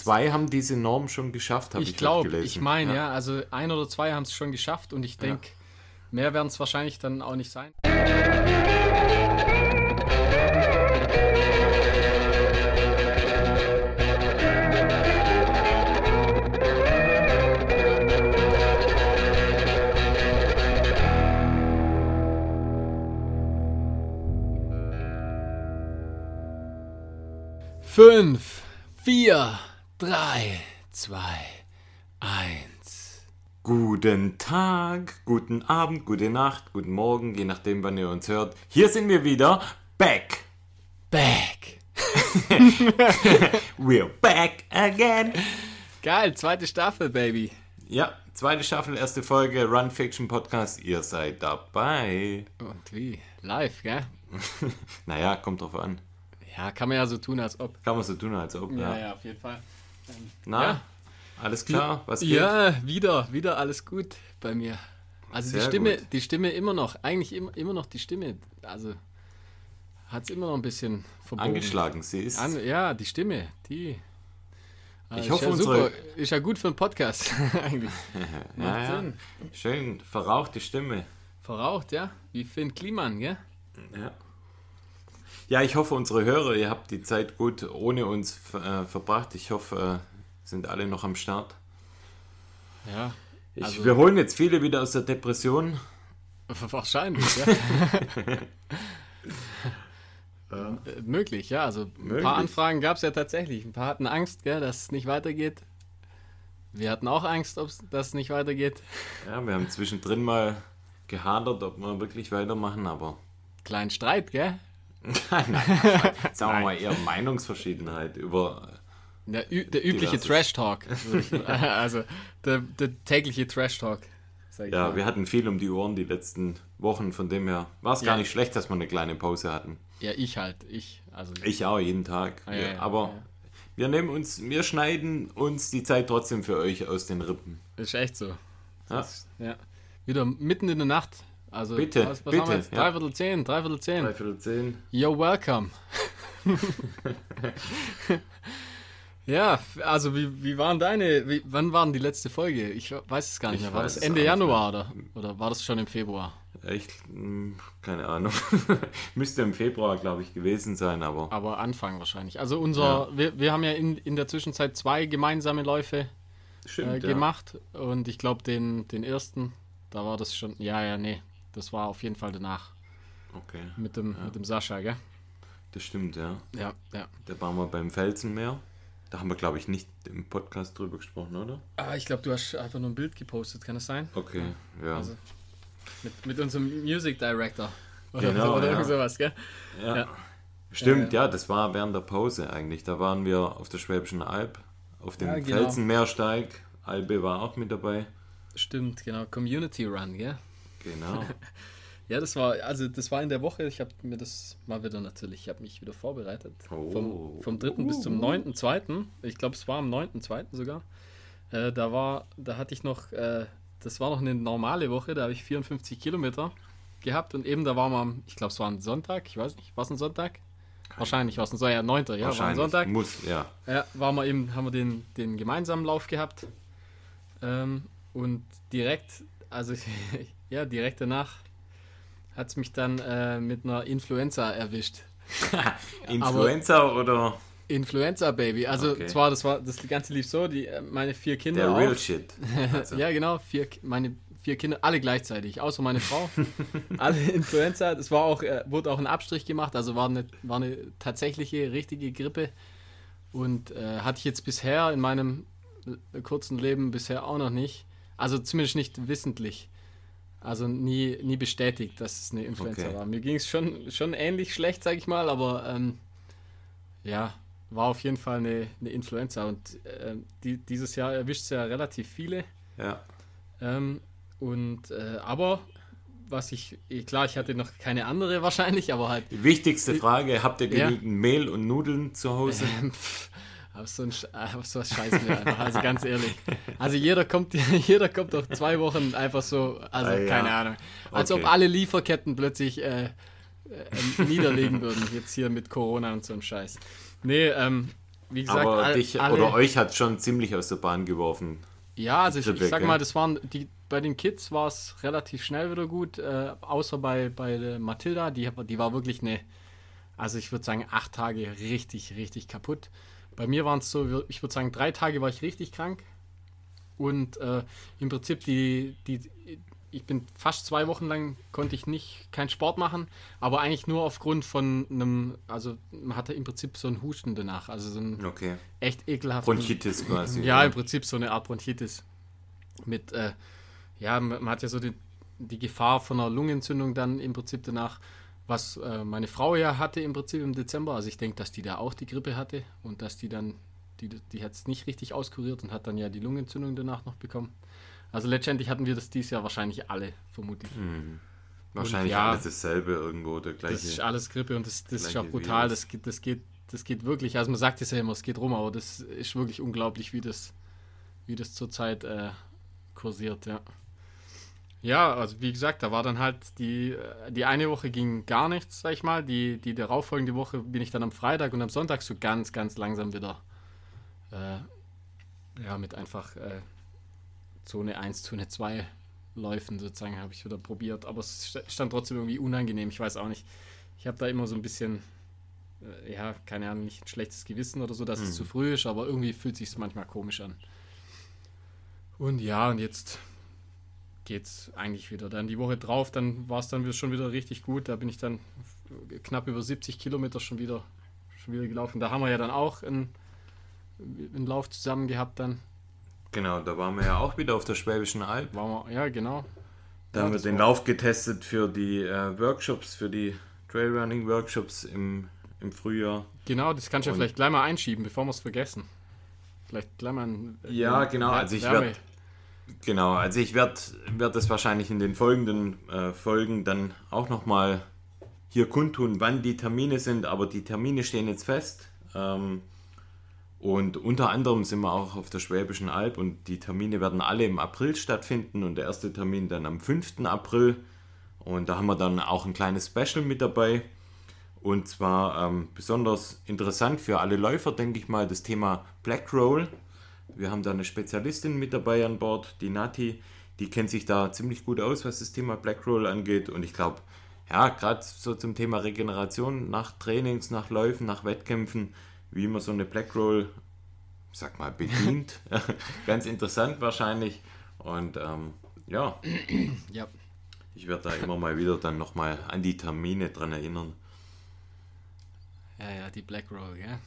zwei haben diese Norm schon geschafft, habe ich, ich glaube, ich meine, ja. also ein oder zwei haben es schon geschafft und ich denke, mehr werden es wahrscheinlich dann auch nicht sein. Fünf, vier, drei, zwei, eins. Guten Tag, guten Abend, gute Nacht, guten Morgen, je nachdem, wann ihr uns hört. Hier sind wir wieder, back. Back. We're back again. Geil, zweite Staffel, Baby. Ja, zweite Staffel, erste Folge, Run Fiction Podcast. Ihr seid dabei. Und wie? Live, gell? Naja, kommt drauf an. Ja, kann man ja so tun, als ob. Kann man so tun, als ob. Ja. ja, auf jeden Fall. Na, Ja. alles klar? Was geht? Ja, wieder, wieder alles gut bei mir. Also die Sehr Stimme, gut. die Stimme immer noch, eigentlich immer, immer noch die Stimme. Also hat es immer noch ein bisschen verbogen. Angeschlagen, sie ist. An, ja, die Stimme, die. äh, Ich hoffe, ja unsere- super. Ist ja gut für einen Podcast eigentlich. ja, ja. Sinn. Schön, verrauchte Stimme. Verraucht, ja? Wie Finn Kliman, gell? Ja. Ja, ich hoffe, unsere Hörer, ihr habt die Zeit gut ohne uns äh, verbracht. Ich hoffe, äh, sind alle noch am Start. Ja. Ich, Also- wir holen jetzt viele wieder aus der Depression. Wahrscheinlich, ja. Äh, Möglich, ja. Also ein Möglich. paar Anfragen gab es ja tatsächlich. Ein paar hatten Angst, gell, dass es nicht weitergeht. Wir hatten auch Angst, dass es nicht weitergeht. Ja, wir haben zwischendrin mal gehadert, ob wir wirklich weitermachen, aber Kleinen Streit, gell? sagen wir mal eher Meinungsverschiedenheit über. Der, der übliche. Trash-Talk. Also der, der tägliche Trash-Talk. Ja, mal. wir hatten viel um die Ohren die letzten Wochen, von dem her war es Ja. gar nicht schlecht, dass wir eine kleine Pause hatten. ja, ich halt. Ich. Also, Ich auch, jeden Tag. Ah, ja, ja, aber wir nehmen uns, wir schneiden uns die Zeit trotzdem für euch aus den Rippen. ist echt so. Ja. Ja. Wieder mitten in der Nacht. Also, Bitte, was, was bitte, haben wir jetzt? ja. Dreiviertel zehn, dreiviertel zehn. Dreiviertel zehn. You're welcome. ja, also wie, wie waren deine, wie, wann war denn die letzte Folge? Ich weiß es gar nicht Ich mehr. War das Ende Januar oder, oder war das schon im Februar? Ich, mh, keine Ahnung. Müsste im Februar, glaube ich, gewesen sein, aber Aber Anfang wahrscheinlich. Also unser, wir, wir haben ja in, in der Zwischenzeit zwei gemeinsame Läufe stimmt. äh, ja. gemacht und ich glaube den, den ersten, da war das schon, ja, ja, nee, das war auf jeden Fall danach Okay, mit dem, mit dem Sascha, gell? das stimmt, ja. Ja, ja. Da waren wir beim Felsenmeer. Da haben wir, glaube ich, nicht im Podcast drüber gesprochen, oder? Ah, ich glaube, du hast einfach nur ein Bild gepostet, kann das sein? Okay, ja. Also, mit, mit unserem Music Director. Oder, Genau, oder ja. irgend sowas, gell? ja. ja. Stimmt, ja, das war während der Pause eigentlich. Da waren wir auf der Schwäbischen Alb, auf dem Ja, genau. Felsenmeersteig. Albe war auch mit dabei. Stimmt, genau. Community Run, gell? Genau. Ja, das war, also das war in der Woche, ich habe mir das mal wieder natürlich, ich habe mich wieder vorbereitet. Oh. Vom, vom 3. bis zum 9.2. Ich glaube, es war am 9.2. sogar. Äh, da war, da hatte ich noch, äh, das war noch eine normale Woche, da habe ich 54 Kilometer gehabt und eben da waren wir am, ich glaube, es war ein Sonntag, ich weiß nicht, war es ein Sonntag? Wahrscheinlich war es ein Sonntag, ja, 9. Ja, war ein Wahrscheinlich. Sonntag. Muss, ja. Ja, waren wir eben, haben wir den, den gemeinsamen Lauf gehabt. Ähm, und direkt, also ja, direkt danach hat es mich dann äh, mit einer Influenza erwischt. Influencer oder Influenza Baby. Also Okay. zwar, das war, das Ganze lief so, die, äh, meine vier Kinder. der auch, Real Shit? Also, Ja, genau, vier, meine vier Kinder, alle gleichzeitig, außer meine Frau. alle Influenza. Das war auch, äh, wurde auch ein Abstrich gemacht, also war eine, war eine tatsächliche, richtige Grippe. Und äh, hatte ich jetzt bisher in meinem l- kurzen Leben bisher auch noch nicht. Also zumindest nicht wissentlich. Also nie, nie bestätigt, dass es eine Influenza Okay. war. Mir ging es schon, schon ähnlich schlecht, sag ich mal, aber ähm, ja, war auf jeden Fall eine, eine Influenza. Und äh, die, dieses Jahr erwischt es ja relativ viele. ja. Ähm, und äh, aber was ich, eh, klar, ich hatte noch keine andere wahrscheinlich, aber halt Die wichtigste Frage, habt ihr Ja. genügend Mehl und Nudeln zu Hause? ähm, pff, auf so, ein, äh, auf so was scheißen wir einfach, also ganz ehrlich. Also jeder kommt, jeder kommt doch zwei Wochen einfach so, also Ah, ja. keine Ahnung. Als Okay. ob alle Lieferketten plötzlich äh, äh, niederlegen würden, jetzt hier mit Corona und so einem Scheiß. Nee, ähm, wie gesagt, Aber all- dich alle- oder euch hat schon ziemlich aus der Bahn geworfen. Ja, also ich, ich sag mal, das waren die bei den Kids war es relativ schnell wieder gut, äh, außer bei, bei Mathilda, die, die war wirklich eine, also ich würde sagen, acht Tage richtig, richtig kaputt. Bei mir waren es so, ich würde sagen, drei Tage war ich richtig krank. Und äh, im Prinzip die, die, ich bin fast zwei Wochen lang konnte ich nicht keinen Sport machen, aber eigentlich nur aufgrund von einem, also man hatte im Prinzip so einen Husten danach, also so ein Okay. echt ekelhaften Bronchitis quasi. ja, im Prinzip so eine Art Bronchitis. Mit, äh, ja, man, man hat ja so die, die Gefahr von einer Lungenentzündung dann im Prinzip danach, was äh, meine Frau ja hatte im Prinzip im Dezember. Also ich denke, dass die da auch die Grippe hatte und dass die dann, die, die hat es nicht richtig auskuriert und hat dann ja die Lungenentzündung danach noch bekommen. Also letztendlich hatten wir das dieses Jahr wahrscheinlich alle, vermutlich. Wahrscheinlich ja, alles dasselbe irgendwo, der Das ist gleiche. alles Grippe und das, das ist auch gleiche brutal. Das geht, das, geht, das geht wirklich, also man sagt es ja immer, es geht rum, aber das ist wirklich unglaublich, wie das, wie das zurzeit äh, kursiert, ja. Ja, also wie gesagt, da war dann halt die, äh, die eine Woche ging gar nichts, sag ich mal. Die, die darauffolgende Woche bin ich dann am Freitag und am Sonntag so ganz, ganz langsam wieder äh, ja, mit einfach äh, Zone 1, Zone 2 Läufen sozusagen habe ich wieder probiert, aber es st- ist dann trotzdem irgendwie unangenehm, ich weiß auch nicht. Ich habe da immer so ein bisschen, äh, ja, keine Ahnung, nicht ein schlechtes Gewissen oder so, dass es zu früh ist, aber irgendwie fühlt sich manchmal komisch an. Und ja, und jetzt geht's eigentlich wieder. Dann die Woche drauf, dann war es dann schon wieder richtig gut. Da bin ich dann knapp über 70 Kilometer schon wieder, schon wieder gelaufen. Da haben wir ja dann auch einen, einen Lauf zusammen gehabt dann. Genau, da waren wir ja auch wieder auf der Schwäbischen Alb. Waren wir, ja, genau. Da Ja, haben wir den Lauf getestet für die äh, Workshops, für die Trailrunning-Workshops im, im Frühjahr. Genau, das kannst du ja vielleicht gleich mal einschieben, bevor wir es vergessen. Vielleicht gleich mal ein, Ja, genau, also ich werd- Genau, also ich werde werd das wahrscheinlich in den folgenden äh, Folgen dann auch nochmal hier kundtun, wann die Termine sind, aber die Termine stehen jetzt fest. Ähm, und unter anderem sind wir auch auf der Schwäbischen Alb und die Termine werden alle im April stattfinden und der erste Termin dann am 5. April. Und da haben wir dann auch ein kleines Special mit dabei. Und zwar ähm, besonders interessant für alle Läufer, denke ich mal, das Thema Black Roll. Wir haben da eine Spezialistin mit dabei an Bord, die Nati. Die kennt sich da ziemlich gut aus, was das Thema Black Roll angeht. Und ich glaube, ja, gerade so zum Thema Regeneration nach Trainings, nach Läufen, nach Wettkämpfen, wie man so eine Black Roll, sag mal, bedient. Ganz interessant wahrscheinlich. Und ähm, ja, Ja, ich werde da immer mal wieder dann nochmal an die Termine dran erinnern. ja, ja, die Black Roll, ja.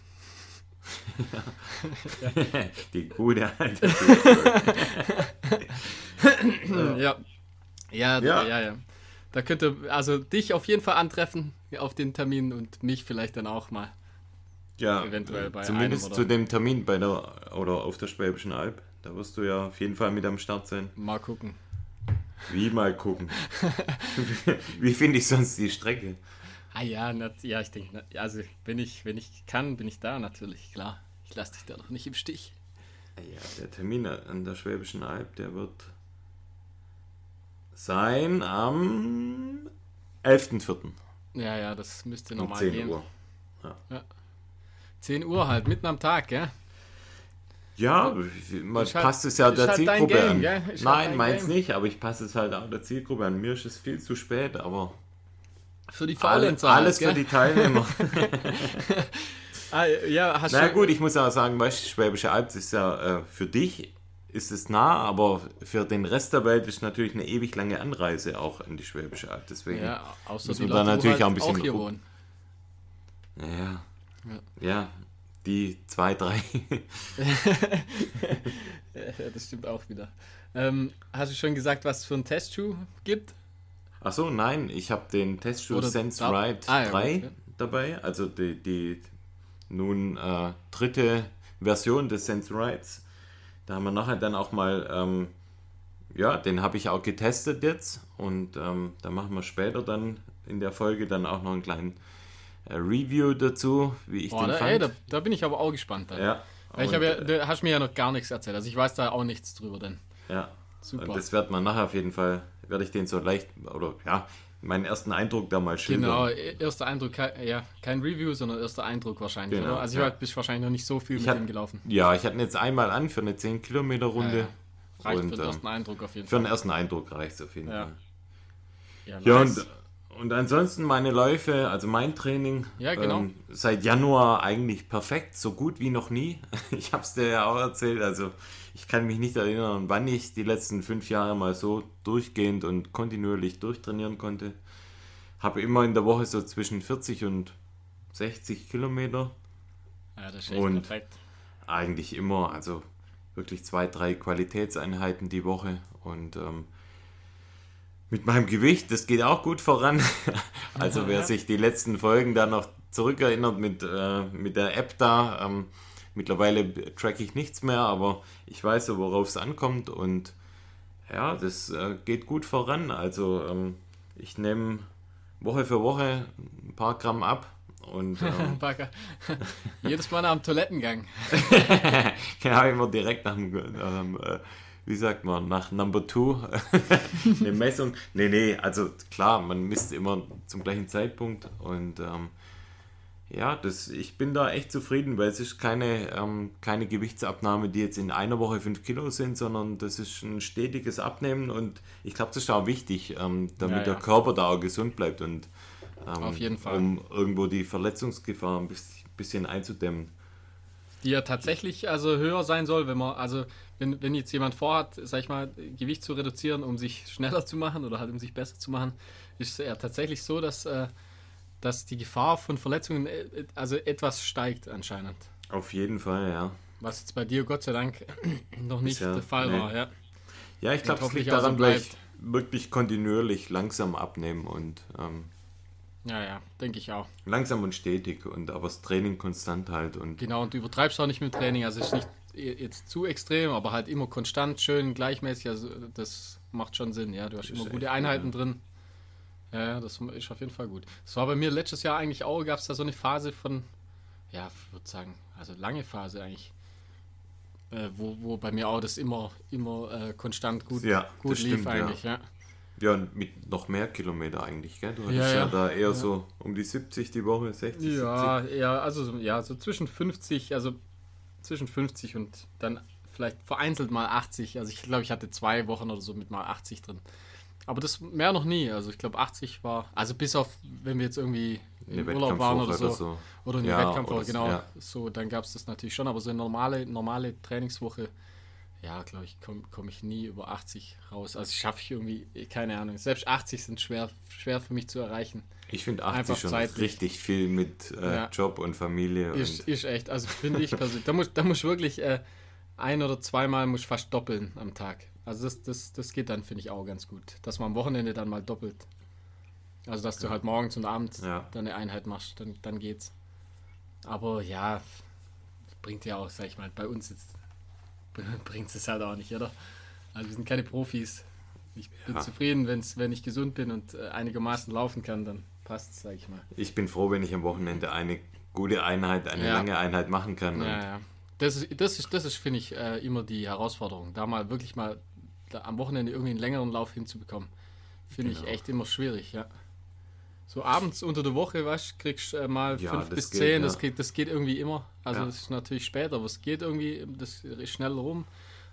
Die gute alte. Ja. Ja, Ja. ja, ja. Da könnte also dich auf jeden Fall antreffen auf den Termin und mich vielleicht dann auch mal. Ja, Eventuell bei zumindest einem zu dem Termin bei der oder auf der Schwäbischen Alb. Da wirst du ja auf jeden Fall mit am Start sein. Mal gucken. Wie mal gucken. Wie finde ich sonst die Strecke? Ah ja, nat, ja, ich denke, also wenn ich, wenn ich kann, bin ich da natürlich, klar. Ich lasse dich da doch nicht im Stich. Ja, der Termin an der Schwäbischen Alb, der wird sein am 11.04. Ja, ja, das müsste um normal 10 gehen. Uhr. 10 Uhr halt, mitten am Tag, gell? Ja, man Ist halt- passt es ja der halt Zielgruppe Game, an. halt Nein, dein meins nicht, aber ich passe es halt auch der Zielgruppe an. Mir ist es viel zu spät, aber Für die Faulenzer. alles halt, für gell? die Teilnehmer. Ah, ja, hast Na gut, ich muss auch sagen, weißt du, Schwäbische Alb ist ja äh, für dich ist es nah, aber für den Rest der Welt ist natürlich eine ewig lange Anreise auch in die Schwäbische Alb. Deswegen, ja, außer man Leute, da natürlich halt auch ein bisschen hier gucken. wohnen. ja, ja, die zwei, drei. Ja, das stimmt auch wieder. Ähm, hast du schon gesagt, was es für einen Testschuh gibt? Ach so, nein, ich habe den Testschuh Oder Sense Ride Ah, ja, 3 gut, ja. dabei, also die, die nun äh, dritte Version des Sense Rides. Da haben wir nachher dann auch mal, ähm, ja, den habe ich auch getestet jetzt und ähm, da machen wir später dann in der Folge dann auch noch einen kleinen äh, Review dazu, wie ich Boah, den da, fand. ey, da, da bin ich aber auch gespannt. Dann. ja, Weil ich habe ja, äh, da hast mir ja noch gar nichts erzählt. Also ich weiß da auch nichts drüber, denn. ja. Super. Und das wird man nachher auf jeden Fall, werde ich den so leicht, oder ja, meinen ersten Eindruck da mal schildern. Genau, e-, erster Eindruck, ja, kein Review, sondern erster Eindruck wahrscheinlich. Genau, Also ja. bist wahrscheinlich noch nicht so viel ich mit hat, ihm gelaufen. Ja, ich hatte ihn jetzt einmal an für eine 10 Kilometer Runde. Ja, ja. Reicht und, für den ersten Eindruck auf jeden Fall. Für den ersten Eindruck reicht es auf jeden Fall. Ja, nice. ja und, und ansonsten meine Läufe, also mein Training, ja, genau. ähm, seit Januar eigentlich perfekt, so gut wie noch nie. Ich habe es dir ja auch erzählt, also ich kann mich nicht erinnern, wann ich die letzten fünf Jahre mal so durchgehend und kontinuierlich durchtrainieren konnte. Habe immer in der Woche so zwischen 40 und 60 Kilometer. Ja, das ist echt und perfekt. Eigentlich immer, also wirklich zwei, drei Qualitätseinheiten die Woche und ähm, mit meinem Gewicht, das geht auch gut voran. also wer sich die letzten Folgen da noch zurückerinnert mit, äh, mit der App da, ähm, Mittlerweile track ich nichts mehr, aber ich weiß worauf es ankommt und ja, das äh, geht gut voran. Also ähm, ich nehme Woche für Woche ein paar Gramm ab und ähm, jedes Mal nach dem Toilettengang. genau, immer direkt nach dem, ähm, äh, wie sagt man, nach Number Two eine Messung. Nee, nee, also klar, man misst immer zum gleichen Zeitpunkt und ähm, ja, das, ich bin da echt zufrieden, weil es ist keine, ähm, keine Gewichtsabnahme, die jetzt in einer Woche 5 Kilo sind, sondern das ist ein stetiges Abnehmen und ich glaube, das ist auch wichtig, ähm, damit ja, ja. der Körper da auch gesund bleibt und ähm, Auf jeden Fall. um irgendwo die Verletzungsgefahr ein bisschen einzudämmen. Die ja tatsächlich also höher sein soll, wenn man, also wenn, wenn jetzt jemand vorhat, sag ich mal, Gewicht zu reduzieren, um sich schneller zu machen oder halt um sich besser zu machen, ist es ja tatsächlich so, dass äh, dass die Gefahr von Verletzungen äh, äh, also etwas steigt anscheinend. Auf jeden Fall, ja. Was jetzt bei dir Gott sei Dank noch nicht ja, der Fall nee. war, ja. Ja, ich glaube, es liegt daran, weil ich wirklich kontinuierlich langsam abnehmen und ähm, ja, ja, denke ich auch. Langsam und stetig und aber das Training konstant halt und genau und du übertreibst auch nicht mit Training, also es ist nicht jetzt zu extrem, aber halt immer konstant, schön, gleichmäßig, also das macht schon Sinn, ja, du hast immer gute Einheiten ja. drin ja, das ist auf jeden Fall gut. Das war bei mir letztes Jahr eigentlich auch, gab es da so eine Phase von, ja, ich würde sagen, also lange Phase eigentlich, äh, wo, wo bei mir auch das immer, immer äh, konstant gut, ja, gut lief stimmt, eigentlich, ja. ja. Ja, mit noch mehr Kilometer eigentlich, gell? Du hattest ja, ja, da eher ja. so um die 70 die Woche, 60, ja, 70. Ja, also ja, so zwischen 50, also zwischen 50 und dann vielleicht vereinzelt mal 80. Also ich glaube, ich hatte zwei Wochen oder so mit mal 80 drin. Aber das mehr noch nie. Also ich glaube 80 war, also bis auf, wenn wir jetzt irgendwie im Urlaub waren oder so, oder so. Oder eine ja, Wettkampfwoche, genau. Ja. So, dann gab es das natürlich schon. Aber so eine normale, normale Trainingswoche, ja, glaube ich, komme komm ich nie über 80 raus. Also schaffe ich irgendwie, keine Ahnung. Selbst 80 sind schwer, schwer für mich zu erreichen. Ich finde 80 Einfach schon zeitlich. richtig viel mit äh, ja. Job und Familie. Ist, und ist echt, also finde ich persönlich. da muss da muss wirklich äh, ein oder zweimal muss fast doppeln am Tag. Also das, das, das geht dann, finde ich, auch ganz gut. Dass man am Wochenende dann mal doppelt. Also dass du halt morgens und abends ja. deine Einheit machst, dann, dann geht's. Aber ja, bringt ja auch, sag ich mal, bei uns jetzt bringt es halt auch nicht, oder? Also wir sind keine Profis. Ich bin ja. zufrieden, wenn's, wenn ich gesund bin und äh, einigermaßen laufen kann, dann passt sag ich mal. Ich bin froh, wenn ich am Wochenende eine gute Einheit, eine ja. lange Einheit machen kann. Ja, ja. Das ist, das ist, das ist finde ich, äh, immer die Herausforderung. Da mal wirklich mal am Wochenende irgendwie einen längeren Lauf hinzubekommen. Finde genau. ich echt immer schwierig, ja. So abends unter der Woche, weißt kriegst äh, mal ja, fünf bis geht, zehn, ja. das, geht, das geht irgendwie immer. Also ja. das ist natürlich später, aber es geht irgendwie, das ist schnell rum.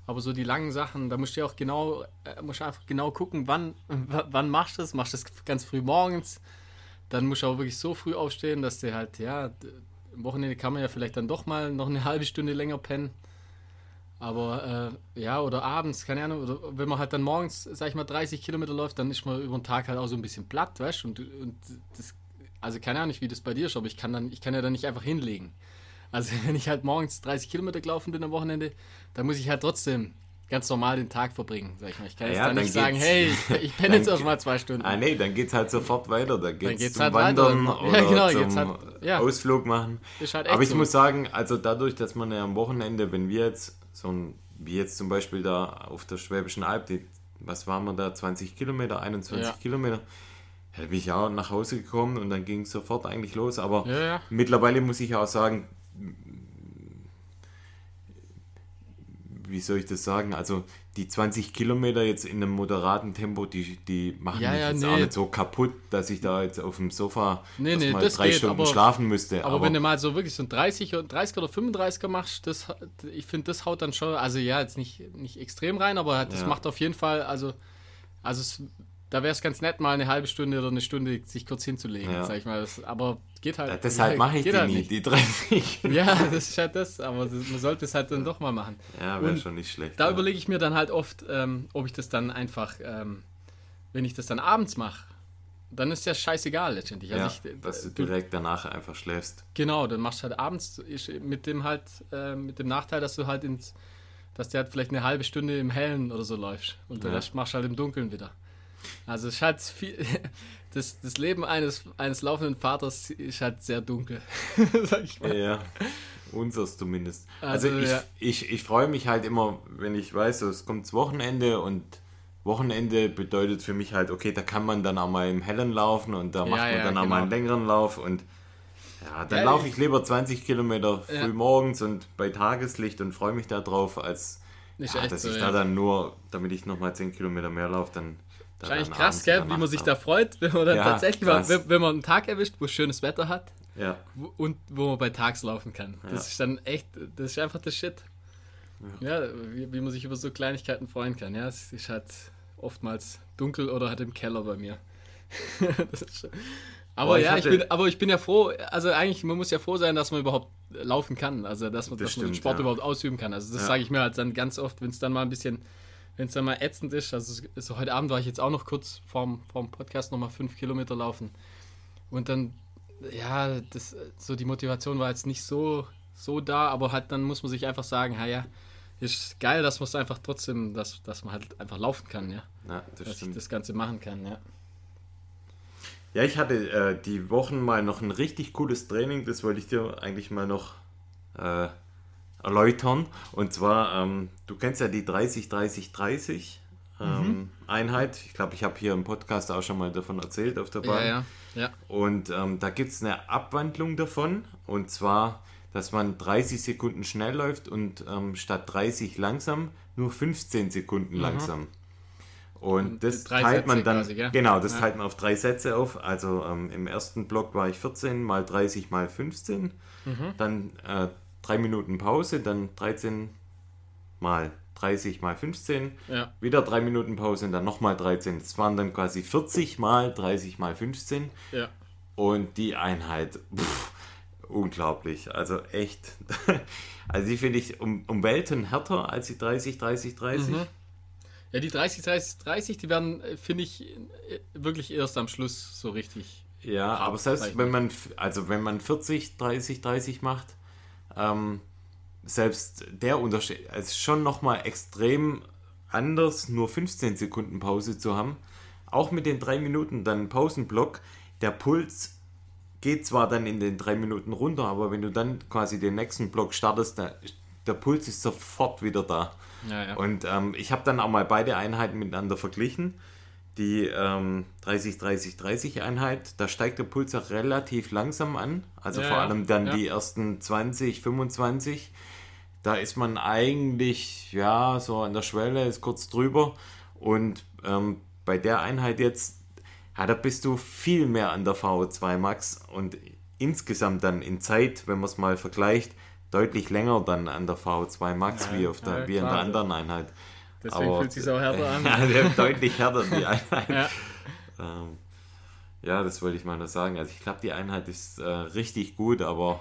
Aber so die langen Sachen, da musst du ja auch genau, äh, musst einfach genau gucken, wann, wann machst du das? Machst du das ganz früh morgens? Dann musst du auch wirklich so früh aufstehen, dass du halt, ja, am Wochenende kann man ja vielleicht dann doch mal noch eine halbe Stunde länger pennen. Aber äh, ja, oder abends, keine Ahnung, oder wenn man halt dann morgens, sag ich mal, 30 Kilometer läuft, dann ist man über den Tag halt auch so ein bisschen platt, weißt du? Und, und das, also keine Ahnung, wie das bei dir ist, aber ich kann, dann, ich kann ja dann nicht einfach hinlegen. Also wenn ich halt morgens 30 Kilometer gelaufen bin am Wochenende, dann muss ich halt trotzdem ganz normal den Tag verbringen, sag ich mal. Ich kann jetzt ja, dann nicht sagen, hey, ich, ich penne jetzt erst mal zwei Stunden. Ah nee, dann geht's halt sofort weiter. Dann geht's, dann geht's zum halt Wandern weiter. oder ja, genau, zum halt, ja. Ausflug machen. Halt Aber ich so. muss sagen, also dadurch, dass man ja am Wochenende, wenn wir jetzt so ein, wie jetzt zum Beispiel da auf der Schwäbischen Alb, die, was waren wir da, 20 Kilometer, 21 ja. Kilometer, da bin ich auch nach Hause gekommen und dann ging es sofort eigentlich los. Aber ja, ja. mittlerweile muss ich auch sagen, wie soll ich das sagen? Also die 20 Kilometer jetzt in einem moderaten Tempo, die, die machen ja, mich ja, jetzt nee. auch nicht so kaputt, dass ich da jetzt auf dem Sofa nee, nee, mal drei geht, Stunden aber, schlafen müsste. Aber, aber, wenn du mal so wirklich so ein 30, 30 oder 35er machst, das, ich finde, das haut dann schon, also ja, jetzt nicht, nicht extrem rein, aber das ja. macht auf jeden Fall, also, also es da wäre es ganz nett, mal eine halbe Stunde oder eine Stunde sich kurz hinzulegen, ja. sag ich mal. Das, aber geht halt. Ja, deshalb mache ich die halt nie, die 30. Ja, das ist halt das, aber man sollte es halt dann doch mal machen. Ja, wäre schon nicht schlecht. Da ja. überlege ich mir dann halt oft, ähm, ob ich das dann einfach, ähm, wenn ich das dann abends mache, dann ist ja scheißegal letztendlich. Also ja, ich, dass du direkt danach einfach schläfst. Genau, dann machst du halt abends mit dem halt, äh, mit dem Nachteil, dass du halt ins, dass der halt vielleicht eine halbe Stunde im Hellen oder so läufst und ja. dann machst du halt im Dunkeln wieder. Also es hat viel, das, das Leben eines, eines laufenden Vaters ist halt sehr dunkel, sag ich mal. Ja, unseres zumindest. Also, also ich, ja. ich, ich freue mich halt immer, wenn ich weiß, es kommt das Wochenende und Wochenende bedeutet für mich halt, okay, da kann man dann auch mal im Hellen laufen und da macht ja, man dann ja, auch mal einen genau. längeren Lauf und ja, dann laufe ich lieber 20 Kilometer früh morgens und bei Tageslicht und freue mich darauf, als dass so, ich da dann nur, damit ich nochmal 10 Kilometer mehr laufe, dann Wahrscheinlich krass, gell, wie man sich da freut, wenn man dann ja, tatsächlich mal, wenn, wenn, man einen Tag erwischt, wo schönes Wetter hat ja. und wo man bei Tags laufen kann. Das ja. ist dann echt, das ist einfach das Shit. Ja, wie, wie, man sich über so Kleinigkeiten freuen kann. Ja, es ist halt oftmals dunkel oder halt im Keller bei mir. aber ja, ich bin, aber ich bin ja froh, also eigentlich, man muss ja froh sein, dass man überhaupt laufen kann, also dass man, das dass stimmt, man den Sport überhaupt ausüben kann. Also das sage ich mir halt dann ganz oft, wenn es dann mal ein bisschen wenn es dann mal ätzend ist, also so heute Abend war ich jetzt auch noch kurz vorm, vorm Podcast nochmal fünf Kilometer laufen. Und dann, ja, das, so die Motivation war jetzt nicht so, so da, aber halt dann muss man sich einfach sagen, ja, ist geil, dass man es einfach trotzdem, dass, dass man halt einfach laufen kann, ja. ja das dass stimmt. ich das Ganze machen kann, ja. Ja, ich hatte äh, die Wochen mal noch ein richtig cooles Training, das wollte ich dir eigentlich mal noch äh, erläutern. Und zwar, ähm, du kennst ja die 30-30-30 ähm, mhm. Einheit. Ich glaube, ich habe hier im Podcast auch schon mal davon erzählt auf der Bahn. Ja, ja. ja. Und ähm, da gibt es eine Abwandlung davon. Und zwar, dass man 30 Sekunden schnell läuft und ähm, statt 30 langsam nur 15 Sekunden mhm. langsam. Und das teilt man dann, quasi, genau, das ja. teilt man auf drei Sätze auf. Also ähm, im ersten Block war ich 14 mal 30 mal 15. Mhm. Dann äh, drei Minuten Pause, dann 13 mal 30 mal 15, ja. wieder drei Minuten Pause und dann nochmal 13. Das waren dann quasi 40 mal 30 mal 15. Ja. Und die Einheit, pff, unglaublich. Also echt. Also die finde ich um, um Welten härter als die 30, 30, 30. Mhm. Ja, die 30, 30, 30, die werden, äh, finde ich, äh, wirklich erst am Schluss so richtig. Ja, aber selbst wenn man, also wenn man 40, 30, 30 macht, ähm, selbst der Unterschied ist schon nochmal extrem anders, nur 15 Sekunden Pause zu haben. Auch mit den drei Minuten dann Pausenblock, der Puls geht zwar dann in den drei Minuten runter, aber wenn du dann quasi den nächsten Block startest, der, der Puls ist sofort wieder da. Ja, ja. Und ähm, ich habe dann auch mal beide Einheiten miteinander verglichen die ähm, 30-30-30 Einheit, da steigt der Puls auch relativ langsam an. Also ja, vor allem dann ja. die ersten 20, 25. Da ist man eigentlich, ja, so an der Schwelle, ist kurz drüber. Und ähm, bei der Einheit jetzt, ja, da bist du viel mehr an der VO2 Max und insgesamt dann in Zeit, wenn man es mal vergleicht, deutlich länger dann an der VO2 Max ja, wie, auf der, wie in der anderen Einheit. Deswegen Aber, fühlt sich auch härter an. Ja, deutlich härter, die Einheit. ja. Ähm, ja, das wollte ich mal noch sagen. Also ich glaube, die Einheit ist äh, richtig gut, aber...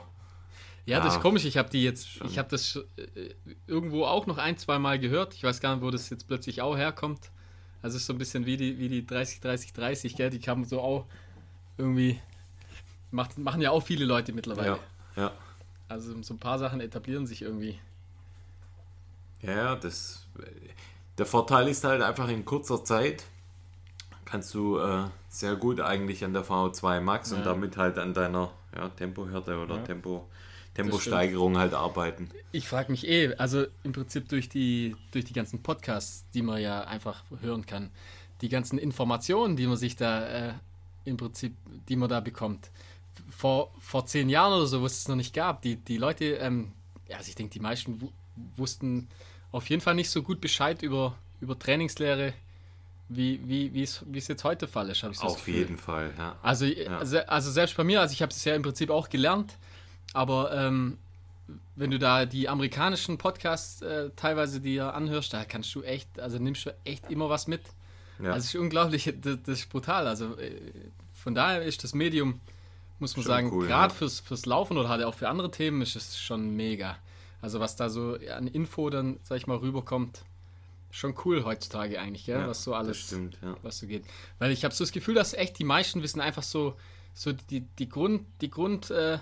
Ja, ja, das ist komisch. Ich habe die jetzt, schon. ich habe das äh, irgendwo auch noch ein, zwei Mal gehört. Ich weiß gar nicht, wo das jetzt plötzlich auch herkommt. Also es ist so ein bisschen wie die, wie die 30, 30, 30, gell? Die kamen so auch irgendwie, macht, machen ja auch viele Leute mittlerweile. Ja, ja. Also so ein paar Sachen etablieren sich irgendwie. Ja, das der Vorteil ist halt einfach in kurzer Zeit kannst du äh, sehr gut eigentlich an der VO2 Max ja. und damit halt an deiner ja, Tempohärte oder ja. Tempo, Temposteigerung halt arbeiten. Ich frage mich eh, also im Prinzip durch die, durch die ganzen Podcasts, die man ja einfach hören kann, die ganzen Informationen, die man sich da äh, im Prinzip, die man da bekommt. Vor, vor zehn Jahren oder so, wo es noch nicht gab, die, die Leute, ähm, ja, also ich denke, die meisten wussten auf jeden Fall nicht so gut Bescheid über, über Trainingslehre, wie, wie, wie es jetzt heute Fall ist. Ich so Auf jeden Fall, ja. Also, ja. also, also selbst bei mir, also ich habe es ja im Prinzip auch gelernt, aber ähm, wenn du da die amerikanischen Podcasts äh, teilweise dir anhörst, da kannst du echt, also nimmst du echt immer was mit. Ja. Also es ist unglaublich, das, das, ist brutal. Also äh, von daher ist das Medium, muss man schon sagen, cool, gerade ja. fürs, fürs Laufen oder halt auch für andere Themen ist es schon mega. Also was da so an Info dann, sag ich mal, rüberkommt, schon cool heutzutage eigentlich, gell? Ja, was so alles, stimmt, ja. was so geht. Weil ich habe so das Gefühl, dass echt die meisten wissen einfach so, so die, die Grund, die Grund, äh,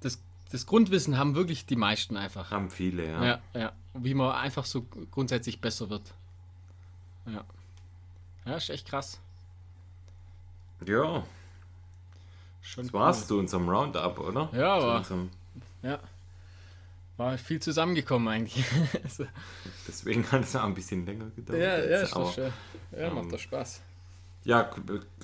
das, das Grundwissen haben wirklich die meisten einfach. Haben viele, ja. Ja, ja. Wie man einfach so grundsätzlich besser wird. Ja. Ja, ist echt krass. Ja. Schon das cool. war's zu unserem Roundup, oder? Ja, aber. Ja war viel zusammengekommen eigentlich. also. Deswegen hat es auch ein bisschen länger gedauert. Ja, ja, ist aber, schön. Ja, macht ähm, doch Spaß. Ja,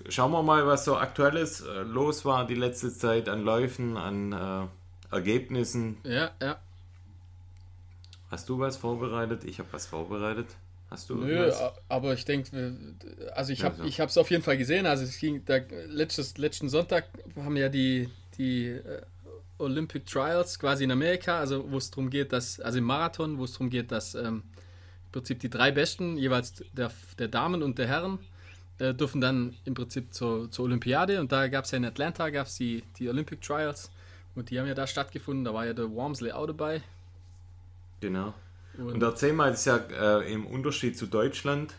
schauen wir mal, was so aktuelles äh, los war die letzte Zeit an Läufen, an äh, Ergebnissen. Ja, ja. Hast du was vorbereitet? Ich habe was vorbereitet. Hast du Nö, was? aber ich denke, also ich habe es auf jeden Fall gesehen. Also es ging, da, letztes, letzten Sonntag haben ja die, die äh, Olympic Trials quasi in Amerika, also wo es darum geht, dass, also im Marathon, wo es darum geht, dass ähm, im Prinzip die drei Besten, jeweils der, der Damen und der Herren, äh, dürfen dann im Prinzip zur, zur Olympiade und da gab es ja in Atlanta gab's die, die Olympic Trials und die haben ja da stattgefunden, da war ja der Wormsley auch dabei. Genau. Und, und erzähl mal, das ist ja äh, im Unterschied zu Deutschland,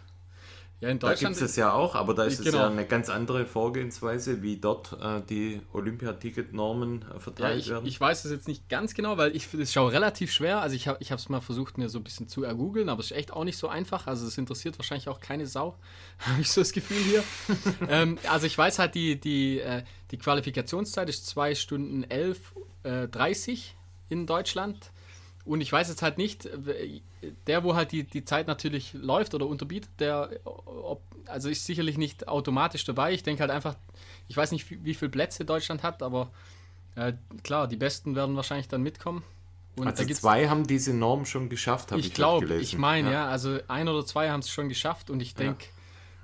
ja, in Deutschland. Da gibt es ja auch, aber da ist genau. es ja eine ganz andere Vorgehensweise, wie dort äh, die Olympiaticket-Normen äh, verteilt ja, ich, werden. Ich weiß es jetzt nicht ganz genau, weil ich es schaue relativ schwer. Also ich habe es mal versucht, mir so ein bisschen zu ergoogeln, aber es ist echt auch nicht so einfach. Also es interessiert wahrscheinlich auch keine Sau, habe ich so das Gefühl hier. ähm, also ich weiß halt, die, die, äh, die Qualifikationszeit ist 2 Stunden 11, äh, 30 in Deutschland. Und ich weiß jetzt halt nicht, der, wo halt die, die Zeit natürlich läuft oder unterbietet, der ob, also ist sicherlich nicht automatisch dabei. Ich denke halt einfach, ich weiß nicht, wie, wie viele Plätze Deutschland hat, aber äh, klar, die Besten werden wahrscheinlich dann mitkommen. Und also zwei haben diese Norm schon geschafft, habe ich, ich glaube. Ich meine, ja. ja. also ein oder zwei haben es schon geschafft und ich denke, ja.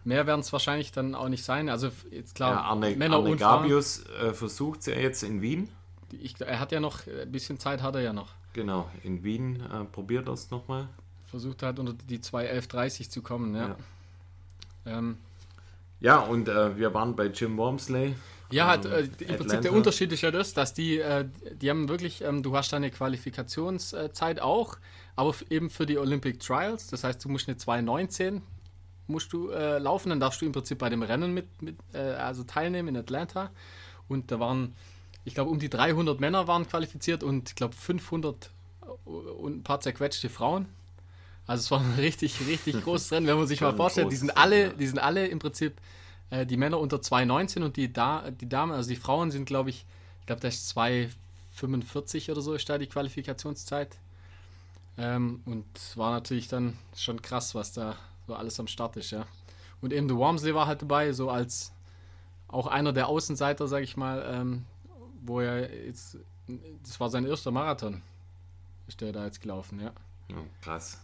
mehr werden es wahrscheinlich dann auch nicht sein. Also jetzt klar, ja, Arne, Männer Arne und Gabius äh, versucht es ja jetzt in Wien. Ich, er hat ja noch, ein bisschen Zeit hat er ja noch. Genau, in Wien äh, probiert das nochmal. Versucht hat, unter die 2.11.30 zu kommen, ja. Ja, ähm, ja und äh, wir waren bei Jim Wormsley. Ja, halt, äh, im Prinzip der Unterschied ist ja das, dass die, äh, die haben wirklich, ähm, du hast deine Qualifikationszeit auch, aber eben für die Olympic Trials. Das heißt, du musst eine 2.19 musst du äh, laufen, dann darfst du im Prinzip bei dem Rennen mit, mit äh, also teilnehmen in Atlanta. Und da waren ich glaube, um die 300 Männer waren qualifiziert und ich glaube 500 und ein paar zerquetschte Frauen. Also es war ein richtig, richtig großes Rennen, wenn man sich mal vorstellt. Die sind alle, die sind alle im Prinzip äh, die Männer unter 2,19 und die, da die Damen, also die Frauen sind, glaube ich, ich glaube, das ist 2,45 oder so ist da die Qualifikationszeit. Ähm, und war natürlich dann schon krass, was da so alles am Start ist, ja. Und eben der Wormsley war halt dabei, so als auch einer der Außenseiter, sage ich mal, ähm, wo er jetzt, das war sein erster Marathon, ist der da jetzt gelaufen, ja. ja krass.